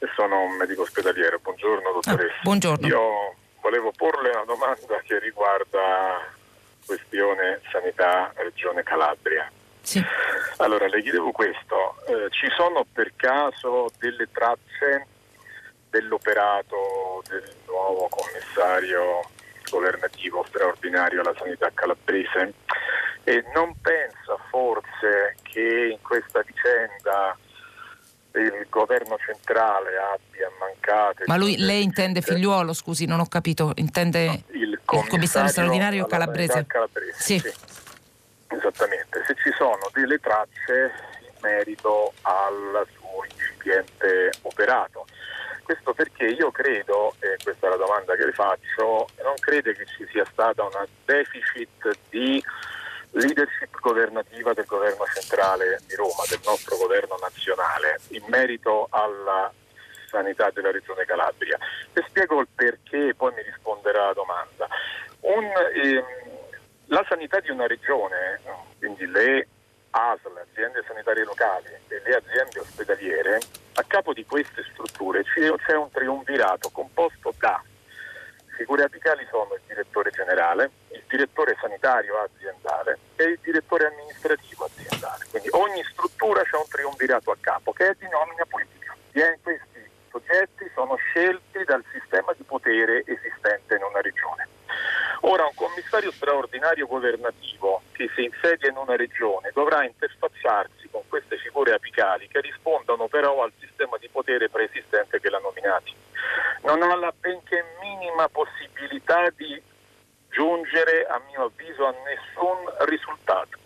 e sono un medico ospedaliero. Buongiorno ah, dottoressa. Ah, buongiorno. Io volevo porle una domanda che riguarda questione sanità regione Calabria. Sì. Allora, le chiedevo questo, eh, ci sono per caso delle tracce dell'operato del nuovo commissario governativo straordinario alla sanità calabrese e non pensa forse che in questa vicenda il governo centrale abbia mancato. Ma lui, lei intende figliuolo, scusi, non ho capito, intende no, il, commissario, il commissario straordinario calabrese? calabrese sì. sì. Esattamente, se ci sono delle tracce in merito al suo incipiente operato. Questo perché io credo, e questa è la domanda che le faccio, non crede che ci sia stata una deficit di leadership governativa del governo centrale di Roma, del nostro governo nazionale, in merito alla sanità della regione Calabria. E spiego il perché, poi mi risponderà la domanda. Un, ehm, la sanità di una regione, quindi le ASL, aziende sanitarie locali e le aziende ospedaliere, a capo di queste strutture c'è un triunvirato composto da figure apicali sono il direttore generale, il direttore sanitario aziendale e il direttore amministrativo aziendale. Quindi ogni struttura c'è un triunvirato a capo che è di nomina politica. E questi soggetti sono scelti dal sistema di potere esistente in una regione. Ora un commissario straordinario governativo che si insedia in una regione dovrà interfacciarsi con queste figure apicali che rispondono però al sistema di potere preesistente che l'ha nominati. Non ha la benché minima possibilità di giungere, a mio avviso, a nessun risultato.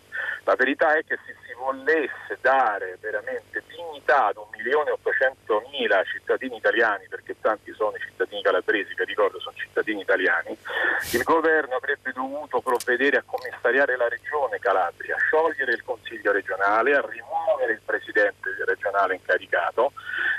La verità è che se si volesse dare veramente dignità ad 1.800.000 cittadini italiani, perché tanti sono i cittadini calabresi, che ricordo sono cittadini italiani, il governo avrebbe dovuto provvedere a commissariare la regione Calabria, a sciogliere il consiglio regionale, a rimuovere il presidente regionale incaricato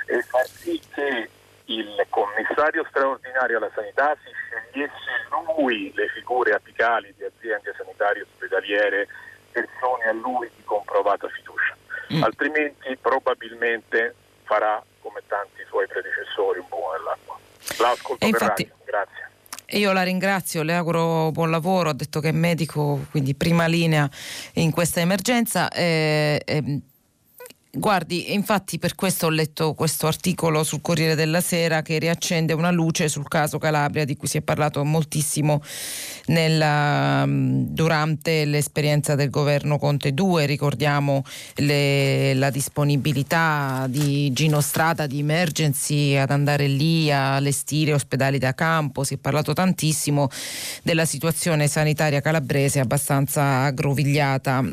e far sì che il commissario straordinario alla sanità si scegliesse lui le figure apicali di aziende sanitarie ospedaliere persone a lui di comprovata fiducia, mm. altrimenti probabilmente farà come tanti suoi predecessori un buco nell'acqua. L'ascolto infatti... per radio, grazie. Io la ringrazio, le auguro buon lavoro, ha detto che è medico, quindi prima linea in questa emergenza. Eh, eh, Guardi, infatti per questo ho letto questo articolo sul Corriere della Sera che riaccende una luce sul caso Calabria di cui si è parlato moltissimo nella, mm, durante l'esperienza del governo Conte 2. Ricordiamo le, la disponibilità di Gino Strada di Emergency ad andare lì a allestire ospedali da campo. Si è parlato tantissimo della situazione sanitaria calabrese abbastanza aggrovigliata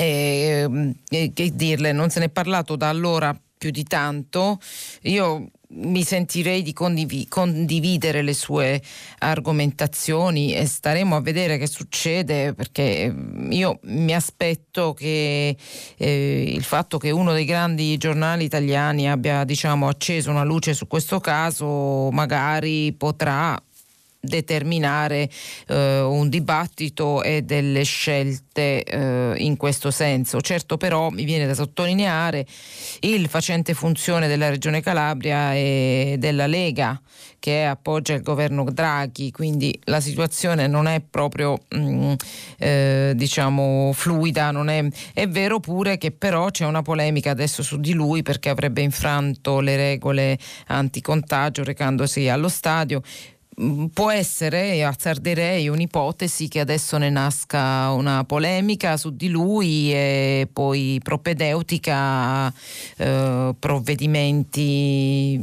mm. E, che dirle, non se ne è parlato da allora più di tanto. Io mi sentirei di condiv- condividere le sue argomentazioni e staremo a vedere che succede perché io mi aspetto che eh, il fatto che uno dei grandi giornali italiani abbia diciamo, acceso una luce su questo caso magari potrà determinare eh, un dibattito e delle scelte eh, in questo senso. Certo però mi viene da sottolineare il facente funzione della Regione Calabria e della Lega che appoggia il governo Draghi, quindi la situazione non è proprio mh, mm, eh, diciamo fluida, è, è vero pure che però c'è una polemica adesso su di lui perché avrebbe infranto le regole anticontagio recandosi allo stadio può essere, azzarderei un'ipotesi che adesso ne nasca una polemica su di lui e poi propedeutica eh, provvedimenti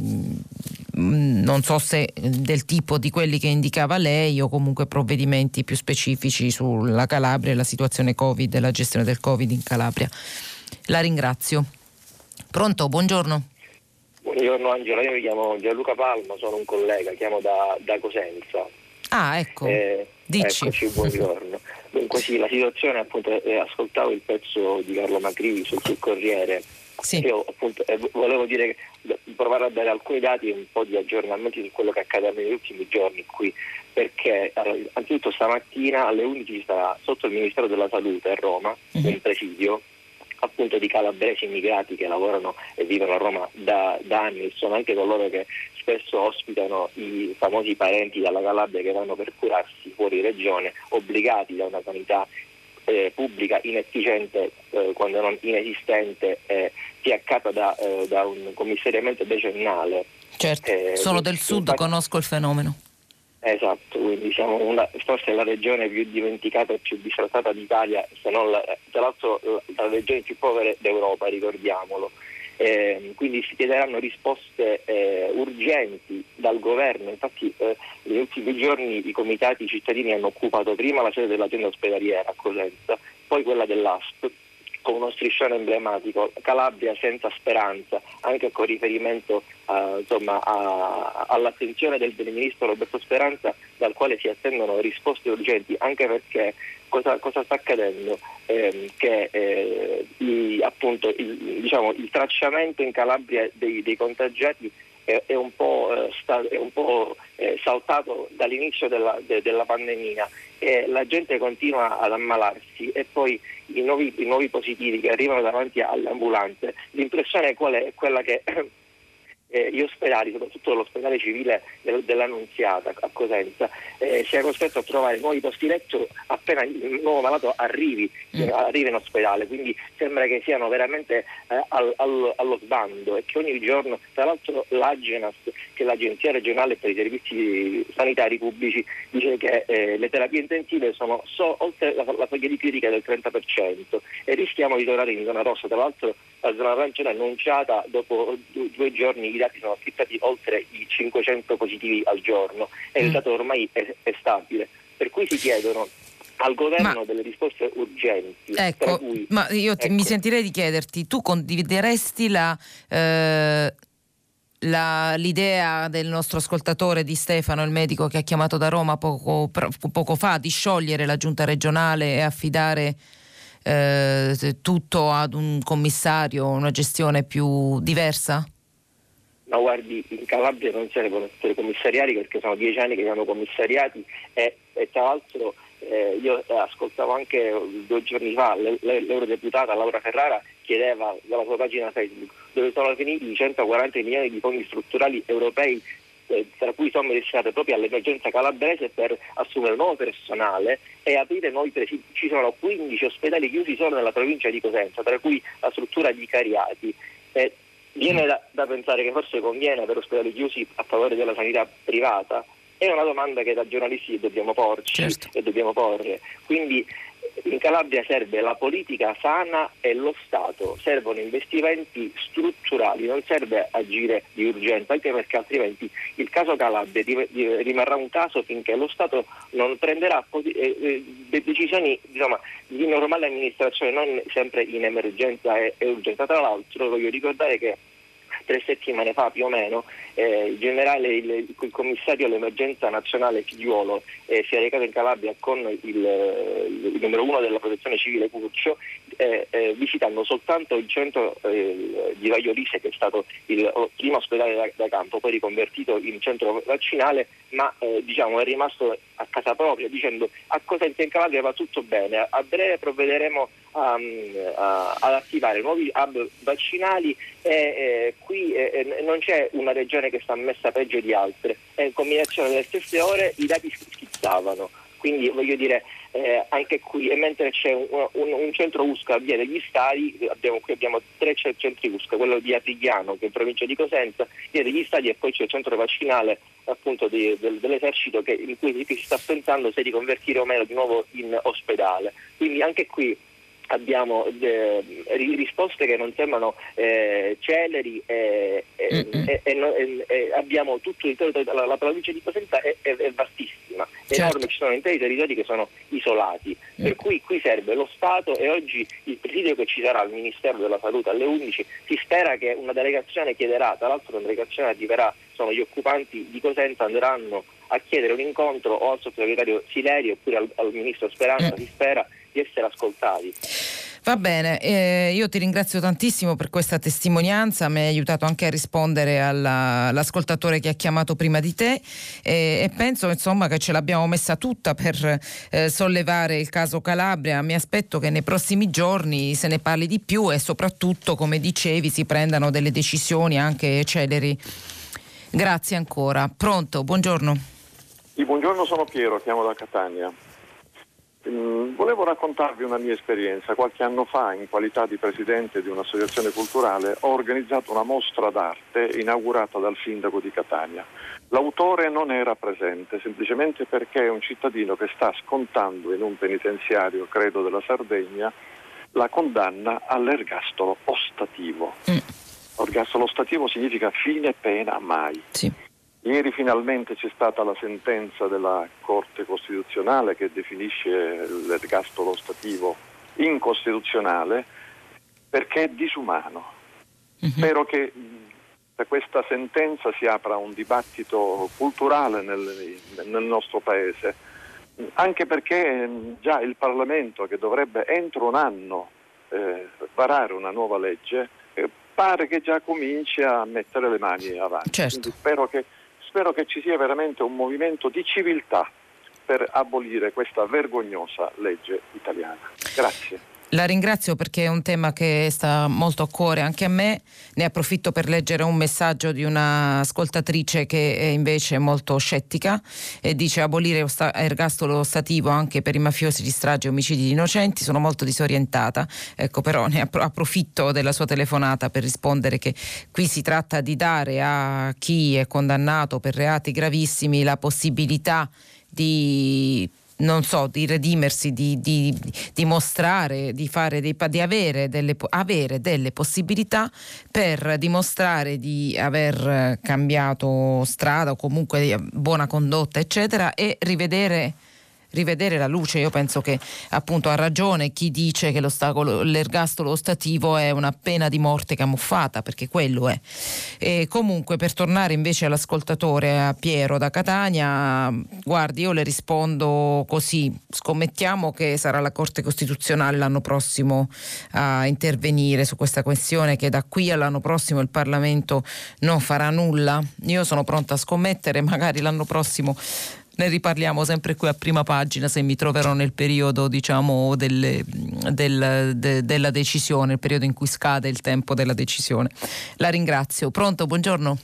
mm, non so se del tipo di quelli che indicava lei o comunque provvedimenti più specifici sulla Calabria e la situazione Covid e la gestione del Covid in Calabria. La ringrazio. Pronto, buongiorno. Buongiorno Angela, io mi chiamo Gianluca Palma, sono un collega, chiamo da, da Cosenza. Ah, ecco. Eh, Dici. Eccoci, buongiorno. Dunque sì, la situazione appunto, eh, ascoltavo il pezzo di Carlo Macri sul, sul Corriere. Sì. Io appunto eh, volevo dire, provare a dare alcuni dati e un po' di aggiornamenti su quello che accade negli ultimi giorni qui, perché allora, anzitutto stamattina alle 11 sarà sotto il Ministero della Salute a Roma, mm-hmm. un presidio appunto di calabresi immigrati che lavorano e vivono a Roma da, da anni, sono anche coloro che spesso ospitano i famosi parenti dalla Calabria che vanno per curarsi fuori regione, obbligati da una sanità eh, pubblica inefficiente, eh, quando non inesistente, eh, fiaccata da, eh, da, un commissariamento decennale. Certo, eh, sono del sud, infatti, conosco il fenomeno. Esatto, quindi siamo una, forse la regione più dimenticata e più disfrattata d'Italia, se non la, tra l'altro tra le regioni più povere d'Europa, ricordiamolo. Eh, quindi si chiederanno risposte eh, urgenti dal governo. Infatti eh, negli ultimi giorni i comitati cittadini hanno occupato prima la sede dell'azienda ospedaliera a Cosenza, poi quella dell'ASP con uno striscione emblematico, Calabria senza speranza, anche con riferimento uh, insomma, a, all'attenzione del, del, ministro Roberto Speranza, dal quale si attendono risposte urgenti, anche perché cosa, cosa sta accadendo? Eh, che eh, i, appunto, il, diciamo, il, tracciamento in Calabria dei, dei contagiati è, è, un po', eh, sta, è un po' eh, saltato dall'inizio della, de, della pandemia. E la gente continua ad ammalarsi e poi i nuovi, i nuovi positivi che arrivano davanti alle ambulanze, l'impressione qual è quella che eh, gli ospedali, soprattutto l'ospedale civile del, dell'Annunziata a Cosenza, eh, sia costretto a trovare nuovi posti letto appena il nuovo malato arrivi, mm. eh, arrivi in ospedale, quindi sembra che siano veramente eh, al, al, allo sbando e che ogni giorno, tra l'altro l'Agenas, che è l'Agenzia regionale per i servizi sanitari pubblici, dice che eh, le terapie intensive sono so, oltre la, la soglia di critica del 30% e rischiamo di tornare in zona rossa, tra l'altro la zona arancione annunciata dopo due giorni i dati sono schizzati oltre i 500 positivi al giorno e il dato ormai è, è stabile. Per cui si chiedono al governo ma, delle risposte urgenti. Ecco, cui, ma io ti, ecco. mi sentirei di chiederti, tu condivideresti la, eh, la, l'idea del nostro ascoltatore di Stefano, il medico che ha chiamato da Roma poco, poco fa, di sciogliere la giunta regionale e affidare eh, tutto ad un commissario, una gestione più diversa? Ma guardi, in Calabria non servono essere commissariati perché sono dieci anni che siamo commissariati e, e tra l'altro eh, io ascoltavo anche due giorni fa l'eurodeputata Laura Ferrara chiedeva dalla sua pagina Facebook dove sono finiti i 140 milioni di fondi strutturali europei eh, tra cui somme destinate proprio all'emergenza calabrese per assumere nuovo personale e aprire nuovi presidi. Ci sono 15 ospedali chiusi solo nella provincia di Cosenza, tra cui la struttura di Cariati. Eh, viene da, da, pensare che forse conviene per ospedali chiusi a favore della sanità privata? È una domanda che da giornalisti dobbiamo porci certo. e dobbiamo porre. Quindi in Calabria serve la politica sana e lo Stato, servono investimenti strutturali, non serve agire di urgenza, anche perché altrimenti il caso Calabria rimarrà un caso finché lo Stato non prenderà eh, eh, decisioni diciamo, di normale amministrazione, non sempre in emergenza e urgenza. Tra l'altro voglio ricordare che tre settimane fa più o meno eh, il generale, il, il, commissario all'emergenza nazionale Figliuolo eh, si è recato in Calabria con il, il, numero uno della protezione civile Curcio eh, eh visitando soltanto il centro eh, di Vaiolise che è stato il primo ospedale da, da, campo, poi riconvertito in centro vaccinale, ma eh, diciamo, è rimasto a casa propria dicendo a Cosenza in Calabria va tutto bene, a breve provvederemo a, a, ad attivare nuovi hub vaccinali e qui non c'è una regione che sta messa peggio di altre, in combinazione delle stesse ore i dati schizzavano Quindi voglio dire, eh, anche qui, e mentre c'è un, un, un centro USCA Via degli Stadi, abbiamo, qui abbiamo tre centri USCA, quello di Apigliano che è in provincia di Cosenza, Via degli Stadi e poi c'è il centro vaccinale appunto di, del, dell'esercito che, in cui si sta pensando se riconvertire o meno di nuovo in ospedale. Quindi anche qui abbiamo eh, risposte che non sembrano eh, celeri e, e, e, e, abbiamo tutto il territorio, la, la provincia di Cosenza è, è, è vastissima, certo. enorme, ci sono interi territori che sono isolati, mm. per cui qui serve lo Stato e oggi il presidio che ci sarà al Ministero della Salute alle 11 si spera che una delegazione chiederà, tra l'altro una delegazione arriverà, sono gli occupanti di Cosenza, andranno a chiedere un incontro o al sottosegretario Sileri oppure al, al Ministro Speranza, si spera di essere ascoltati. Va bene, eh, io ti ringrazio tantissimo per questa testimonianza, mi hai aiutato anche a rispondere alla, all'ascoltatore che ha chiamato prima di te eh, e penso insomma che ce l'abbiamo messa tutta per eh, sollevare il caso Calabria. Mi aspetto che nei prossimi giorni se ne parli di più e soprattutto, come dicevi, si prendano delle decisioni anche celeri. Grazie ancora. Pronto, buongiorno. Sì, buongiorno, sono Piero, chiamo da Catania. Mm, volevo raccontarvi una mia esperienza. Qualche anno fa, in qualità di presidente di un'associazione culturale, ho organizzato una mostra d'arte inaugurata dal sindaco di Catania. L'autore non era presente, semplicemente perché è un cittadino che sta scontando in un penitenziario, credo della Sardegna, la condanna all'ergastolo ostativo. Mm. Ergastolo ostativo significa fine pena mai. Sì. Ieri finalmente c'è stata la sentenza della Corte Costituzionale che definisce l'ergastolo stativo incostituzionale perché è disumano. Uh-huh. Spero che da questa sentenza si apra un dibattito culturale nel, nel nostro Paese, anche perché già il Parlamento che dovrebbe entro un anno eh, varare una nuova legge eh, pare che già cominci a mettere le mani avanti. Certo. spero che spero che ci sia veramente un movimento di civiltà per abolire questa vergognosa legge italiana. Grazie. La ringrazio perché è un tema che sta molto a cuore anche a me. Ne approfitto per leggere un messaggio di un'ascoltatrice che è invece molto scettica e dice abolire ergastolo stativo anche per i mafiosi di strage e omicidi di innocenti. Sono molto disorientata, ecco però ne approfitto della sua telefonata per rispondere che qui si tratta di dare a chi è condannato per reati gravissimi la possibilità di non so, di redimersi, di, di, di mostrare, di, dei, di avere, delle, avere, delle, possibilità per dimostrare di aver cambiato strada o comunque buona condotta, eccetera, e rivedere rivedere la luce. Io penso che appunto ha ragione chi dice che l'ergastolo ostativo è una pena di morte camuffata, perché quello è. E comunque per tornare invece all'ascoltatore, a Piero da Catania, guardi, io le rispondo così, scommettiamo che sarà la Corte Costituzionale l'anno prossimo a intervenire su questa questione, che da qui all'anno prossimo il Parlamento non farà nulla. Io sono pronta a scommettere, magari l'anno prossimo ne riparliamo sempre qui a prima pagina se mi troverò nel periodo diciamo, delle, del, de, della decisione, il periodo in cui scade il tempo della decisione. La ringrazio. Pronto, buongiorno.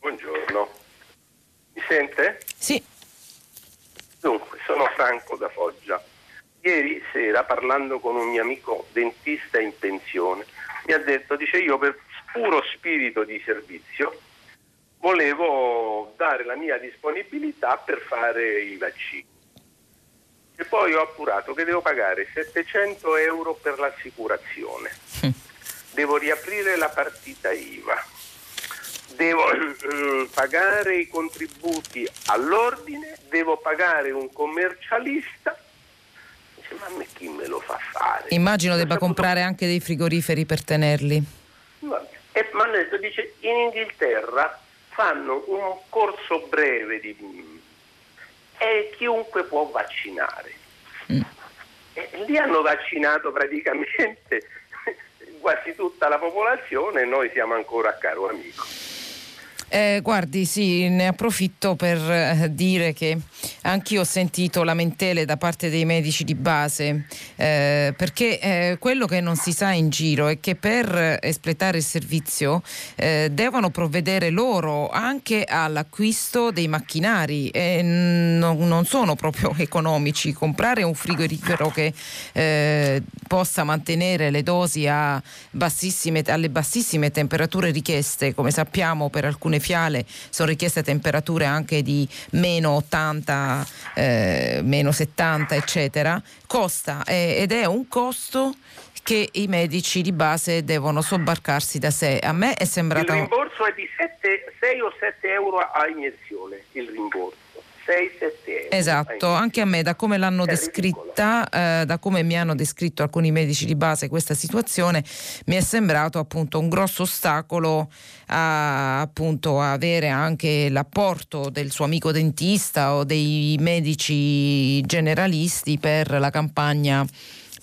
Buongiorno. Mi sente? Sì. Dunque, sono Franco da Foggia. Ieri sera parlando con un mio amico dentista in pensione mi ha detto, dice io per puro spirito di servizio volevo dare la mia disponibilità per fare i vaccini. E poi ho appurato che devo pagare 700 euro per l'assicurazione, devo riaprire la partita IVA, devo eh, pagare i contributi all'ordine, devo pagare un commercialista. Dice, ma a me chi me lo fa fare? Immagino debba comprare anche dei frigoriferi per tenerli. E mi hanno detto, dice, in Inghilterra fanno un corso breve di, e chiunque può vaccinare. Mm. Lì hanno vaccinato praticamente quasi tutta la popolazione e noi siamo ancora a caro amico. Eh, guardi, sì, ne approfitto per eh, dire che anch'io ho sentito lamentele da parte dei medici di base, eh, perché eh, quello che non si sa in giro è che per espletare il servizio eh, devono provvedere loro anche all'acquisto dei macchinari e non, non sono proprio economici. Comprare un frigorifero che eh, possa mantenere le dosi bassissime, alle bassissime temperature richieste, come sappiamo per alcune alcune fiale sono richieste temperature anche di meno 80, eh, meno 70 eccetera, costa eh, ed è un costo che i medici di base devono sobbarcarsi da sé. A me è sembrato... Il rimborso è di 7, 6 o 7 euro a iniezione, il rimborso. 6-7 euro. Esatto, anche a me da come l'hanno è descritta, eh, da come mi hanno descritto alcuni medici di base questa situazione, mi è sembrato appunto un grosso ostacolo a appunto avere anche l'apporto del suo amico dentista o dei medici generalisti per la campagna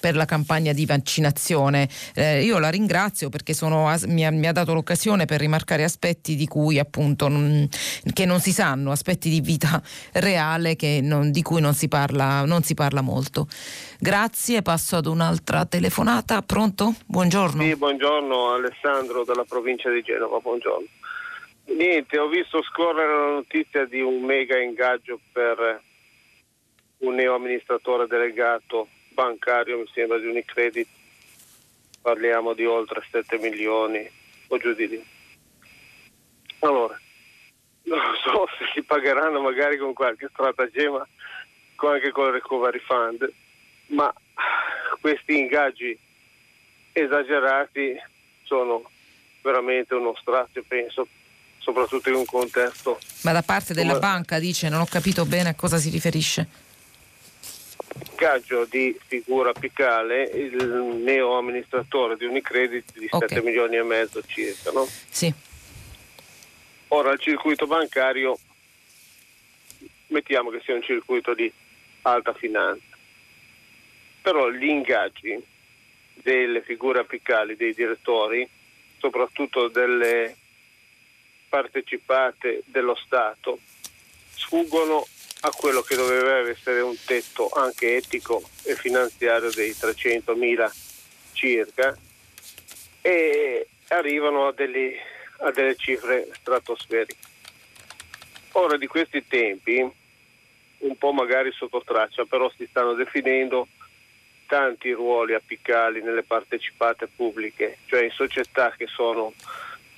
per la campagna di vaccinazione. Eh, io la ringrazio perché sono, mi, ha, mi, ha, dato l'occasione per rimarcare aspetti di cui appunto non, che non si sanno, aspetti di vita reale non, di cui non si, parla, non si parla molto. Grazie, passo ad un'altra telefonata. Pronto? Buongiorno. Sì, buongiorno Alessandro dalla provincia di Genova, buongiorno. Niente, ho visto scorrere la notizia di un mega ingaggio per un neo amministratore delegato bancario, mi sembra di Unicredit, parliamo di oltre 7 milioni o giù di lì. Allora, non so se si pagheranno magari con qualche stratagemma, anche con il recovery fund, ma questi ingaggi esagerati sono veramente uno strazio, penso, soprattutto in un contesto. Ma da parte della come... banca dice, non ho capito bene a cosa si riferisce ingaggio di figura apicale il neo amministratore di Unicredit di okay. 7 milioni e mezzo circa. No? Sì. Ora il circuito bancario, mettiamo che sia un circuito di alta finanza, però gli ingaggi delle figure apicali dei direttori, soprattutto delle partecipate dello Stato, sfuggono a quello che doveva essere un tetto anche etico e finanziario dei 300.000 circa e arrivano a, delle, a delle cifre stratosferiche. Ora di questi tempi, un po' magari sotto traccia, però si stanno definendo tanti ruoli apicali nelle partecipate pubbliche, cioè in società che sono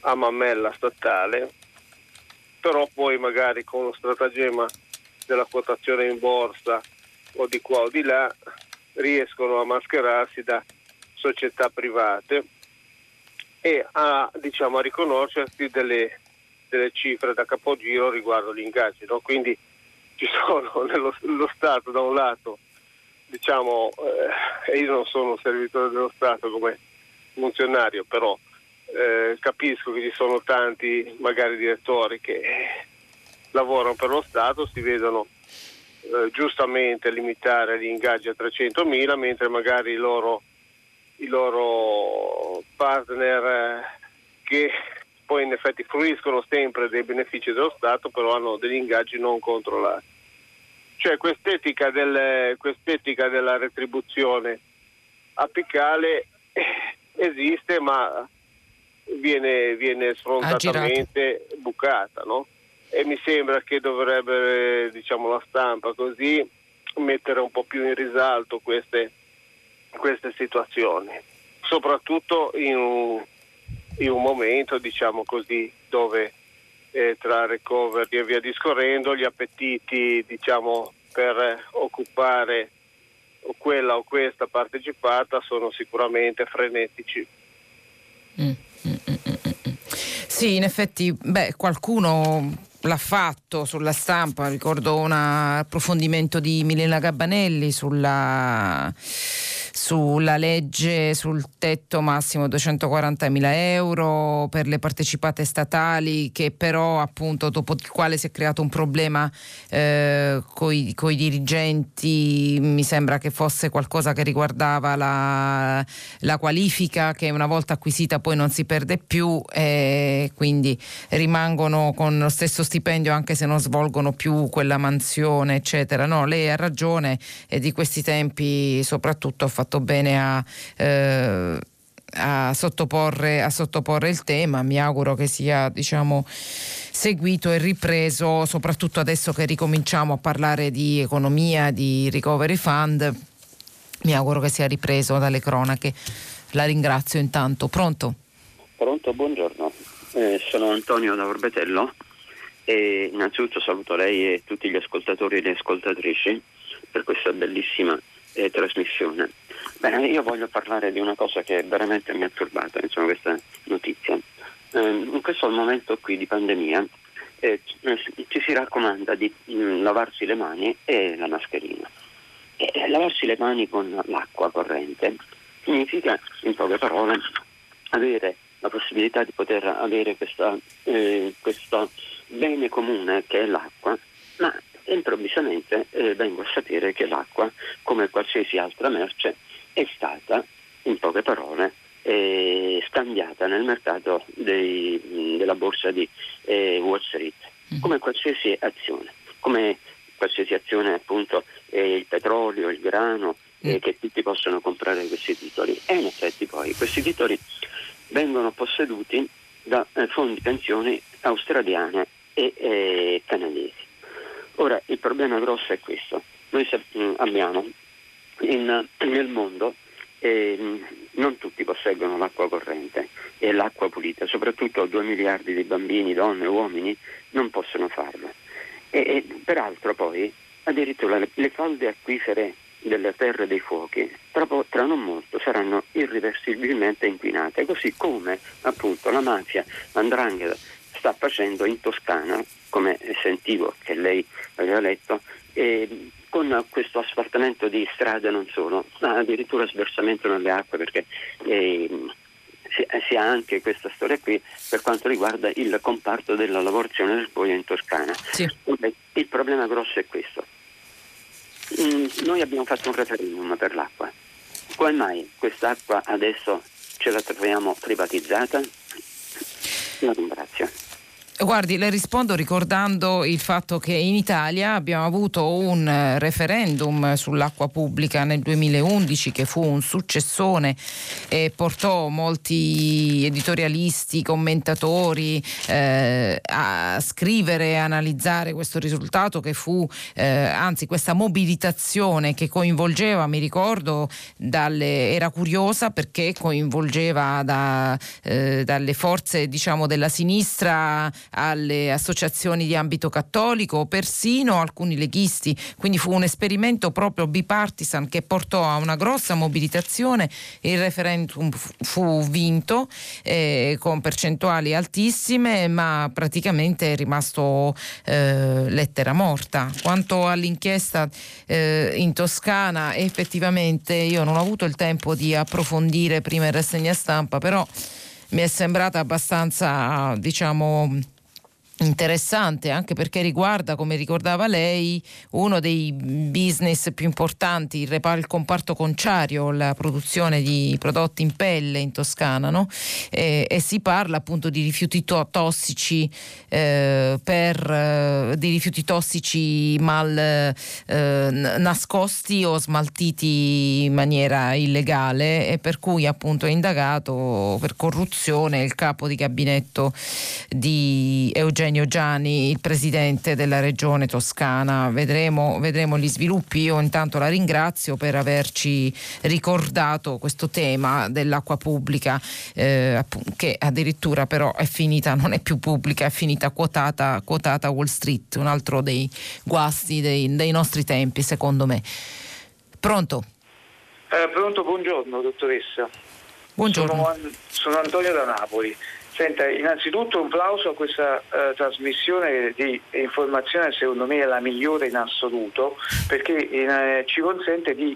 a mammella statale, però poi magari con uno stratagemma della quotazione in borsa o di qua o di là riescono a mascherarsi da società private e a, diciamo, a riconoscersi delle, delle, cifre da capogiro riguardo gli ingaggi. No? Quindi ci sono nello, lo Stato da un lato, diciamo, eh, io non sono servitore dello Stato come funzionario, però eh, capisco che ci sono tanti magari direttori che lavorano per lo Stato si vedono eh, giustamente limitare gli ingaggi a 300 mila, mentre magari i loro, i loro partner eh, che poi in effetti fruiscono sempre dei benefici dello Stato, però hanno degli ingaggi non controllati. Cioè quest'etica, del, quest'etica della retribuzione apicale esiste ma viene, viene sfrontatamente bucata. No? E mi sembra che dovrebbe diciamo, la stampa così mettere un po' più in risalto queste, queste situazioni, soprattutto in un, in un momento diciamo così, dove eh, tra recovery e via discorrendo gli appetiti diciamo, per occupare quella o questa partecipata sono sicuramente frenetici. Mm, mm, mm, mm, sì, in effetti, beh, qualcuno l'ha fatto sulla stampa, ricordo un approfondimento di Milena Gabbanelli sulla sulla legge sul tetto massimo 240 mila euro per le partecipate statali che però appunto dopo il quale si è creato un problema eh, con i dirigenti mi sembra che fosse qualcosa che riguardava la, la, qualifica che una volta acquisita poi non si perde più e quindi rimangono con lo stesso stipendio anche se non svolgono più quella mansione eccetera. No lei ha ragione e di questi tempi soprattutto ha fatto bene a eh, a sottoporre, a sottoporre, il tema. Mi auguro che sia diciamo, seguito e ripreso, soprattutto adesso che ricominciamo a parlare di economia, di recovery fund. Mi auguro che sia ripreso dalle cronache. La ringrazio intanto. Pronto? Pronto, buongiorno. Eh, sono Antonio da Orbetello e innanzitutto saluto lei e tutti gli ascoltatori e le ascoltatrici per questa bellissima eh, trasmissione. Bene, io voglio parlare di una cosa che veramente mi ha turbato, insomma, questa notizia. Eh, in questo momento qui di pandemia eh, ci si raccomanda di mh, mm, lavarsi le mani e la mascherina. E lavarsi le mani con l'acqua corrente significa, in poche parole, avere la possibilità di poter avere questa, eh, questo bene comune che è l'acqua, ma improvvisamente eh, vengo a sapere che l'acqua, come qualsiasi altra merce, è stata, in poche parole, eh, scambiata nel mercato dei, della borsa di eh, Wall Street, mm. come qualsiasi azione, come qualsiasi azione appunto eh, il petrolio, il grano, mm. che tutti possono comprare questi titoli. E in effetti poi questi titoli vengono posseduti da eh, fondi pensioni australiane e eh, canadesi. Ora, il problema grosso è questo. Noi mm, abbiamo in, nel mondo eh, non tutti posseggono l'acqua corrente e l'acqua pulita, soprattutto 2 miliardi di bambini, donne, uomini non possono farlo. E, e peraltro poi addirittura le, le, falde acquifere delle terre dei fuochi tra, tra non molto saranno irreversibilmente inquinate, così come appunto la mafia Andrangheta sta facendo in Toscana, come sentivo che lei aveva letto, eh, con questo asfaltamento di strade non solo, ma addirittura sversamento nelle acque perché eh, si, si, ha anche questa storia qui per quanto riguarda il comparto della lavorazione del pollo in Toscana. Sì. Il problema grosso è questo. Mm, noi abbiamo fatto un referendum per l'acqua. Come mai quest'acqua adesso ce la troviamo privatizzata? La ringrazio. Guardi, le rispondo ricordando il fatto che in Italia abbiamo avuto un eh, referendum sull'acqua pubblica nel 2011 che fu un successone e portò molti editorialisti, commentatori eh, a scrivere e analizzare questo risultato che fu, eh, anzi questa mobilitazione che coinvolgeva, mi ricordo, dalle, era curiosa perché coinvolgeva da, eh, dalle forze diciamo, della sinistra alle associazioni di ambito cattolico, persino alcuni leghisti, quindi fu un esperimento proprio bipartisan che portò a una grossa mobilitazione, il referendum fu vinto eh, con percentuali altissime, ma praticamente è rimasto eh, lettera morta. Quanto all'inchiesta eh, in Toscana, effettivamente io non ho avuto il tempo di approfondire prima in rassegna stampa, però mi è sembrata abbastanza, diciamo, interessante anche perché riguarda, come ricordava lei, uno dei business più importanti, il, repar- il comparto conciario, la produzione di prodotti in pelle in Toscana no? e, e, si parla appunto di rifiuti to- tossici eh, per, eh, di rifiuti tossici mal eh, nascosti o smaltiti in maniera illegale e per cui appunto è indagato per corruzione il capo di gabinetto di Eugenio Eugenio Gianni, il presidente della regione toscana. Vedremo, vedremo, gli sviluppi. Io intanto la ringrazio per averci ricordato questo tema dell'acqua pubblica, eh, che addirittura però è finita, non è più pubblica, è finita quotata, quotata Wall Street, un altro dei guasti dei, dei nostri tempi, secondo me. Pronto? Eh, pronto, buongiorno dottoressa. Buongiorno. Sono, sono Antonio da Napoli. Senta, innanzitutto un plauso a questa uh, trasmissione di informazione, secondo me è la migliore in assoluto, perché in, uh, ci consente di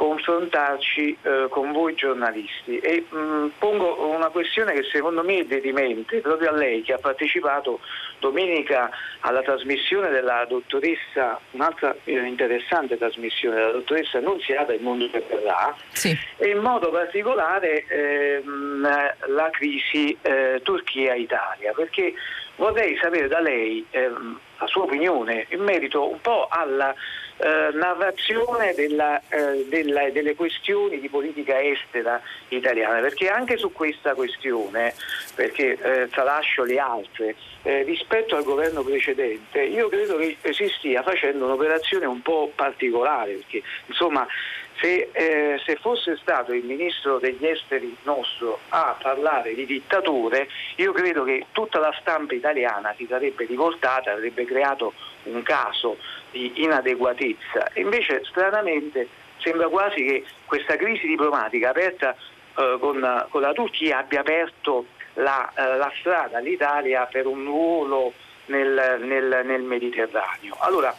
confrontarci eh, con voi giornalisti e mh, mm, pongo una questione che secondo me è dirimente proprio a lei che ha partecipato domenica alla trasmissione della dottoressa, un'altra eh, interessante trasmissione della dottoressa Annunziata Il mondo che verrà sì. e in modo particolare ehm, la crisi eh, Turchia-Italia perché vorrei sapere da lei ehm, la sua opinione in merito un po' alla eh, narrazione della, eh, della, delle questioni di politica estera italiana, perché anche su questa questione, perché eh, tralascio le altre, eh, rispetto al governo precedente, io credo che si stia facendo un'operazione un po' particolare, perché insomma se, eh, se, fosse stato il ministro degli esteri nostro a parlare di dittature, io credo che tutta la stampa italiana si sarebbe rivoltata, avrebbe creato un caso di inadeguatezza. Invece stranamente sembra quasi che questa crisi diplomatica aperta eh, con, con, la Turchia abbia aperto la, eh, la strada all'Italia per un ruolo nel, nel, nel Mediterraneo. Allora,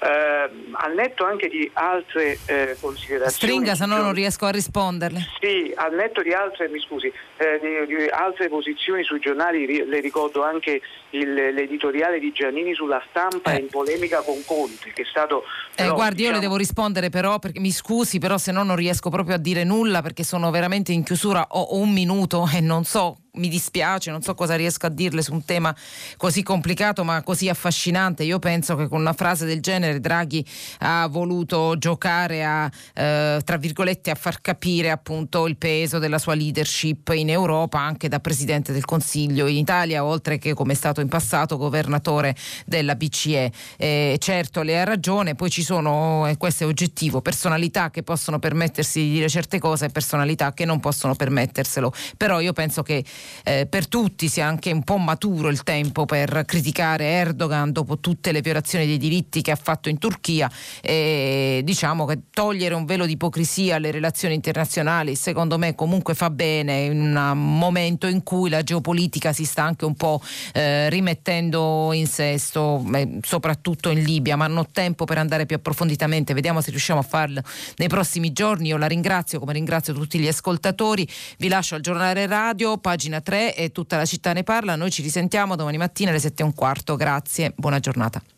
eh, al netto anche di altre eh, considerazioni. Stringa, se no non riesco a risponderle. Sì, al netto di altre, mi scusi, eh, di, di altre posizioni sui giornali, le ricordo anche il, l'editoriale di Giannini sulla stampa eh. in polemica con Conte, che è stato... Eh, però, guardi, diciamo... io le diciamo devo rispondere però, perché, mi scusi, però se no non riesco proprio a dire nulla perché sono veramente in chiusura, ho un minuto e non so mi dispiace, non so cosa riesco a dirle su un tema così complicato ma così affascinante. Io penso che con una frase del genere Draghi ha voluto giocare a, eh, tra virgolette, a far capire appunto il peso della sua leadership in Europa anche da Presidente del Consiglio in Italia, oltre che come è stato in passato governatore della BCE. Eh, certo, le ha ragione, poi ci sono, e questo è oggettivo, personalità che possono permettersi di dire certe cose e personalità che non possono permetterselo. Però io penso che eh, per tutti sia anche un po' maturo il tempo per criticare Erdogan dopo tutte le violazioni dei diritti che ha fatto in Turchia e diciamo che togliere un velo di ipocrisia alle relazioni internazionali secondo me comunque fa bene in un momento in cui la geopolitica si sta anche un po' eh, rimettendo in sesto, eh, soprattutto in Libia, ma non ho tempo per andare più approfonditamente, vediamo se riusciamo a farlo nei prossimi giorni. Io la ringrazio come ringrazio tutti gli ascoltatori, vi lascio al giornale radio, pagina 3 e tutta la città ne parla. Noi ci risentiamo domani mattina alle 7 e un quarto. Grazie, buona giornata.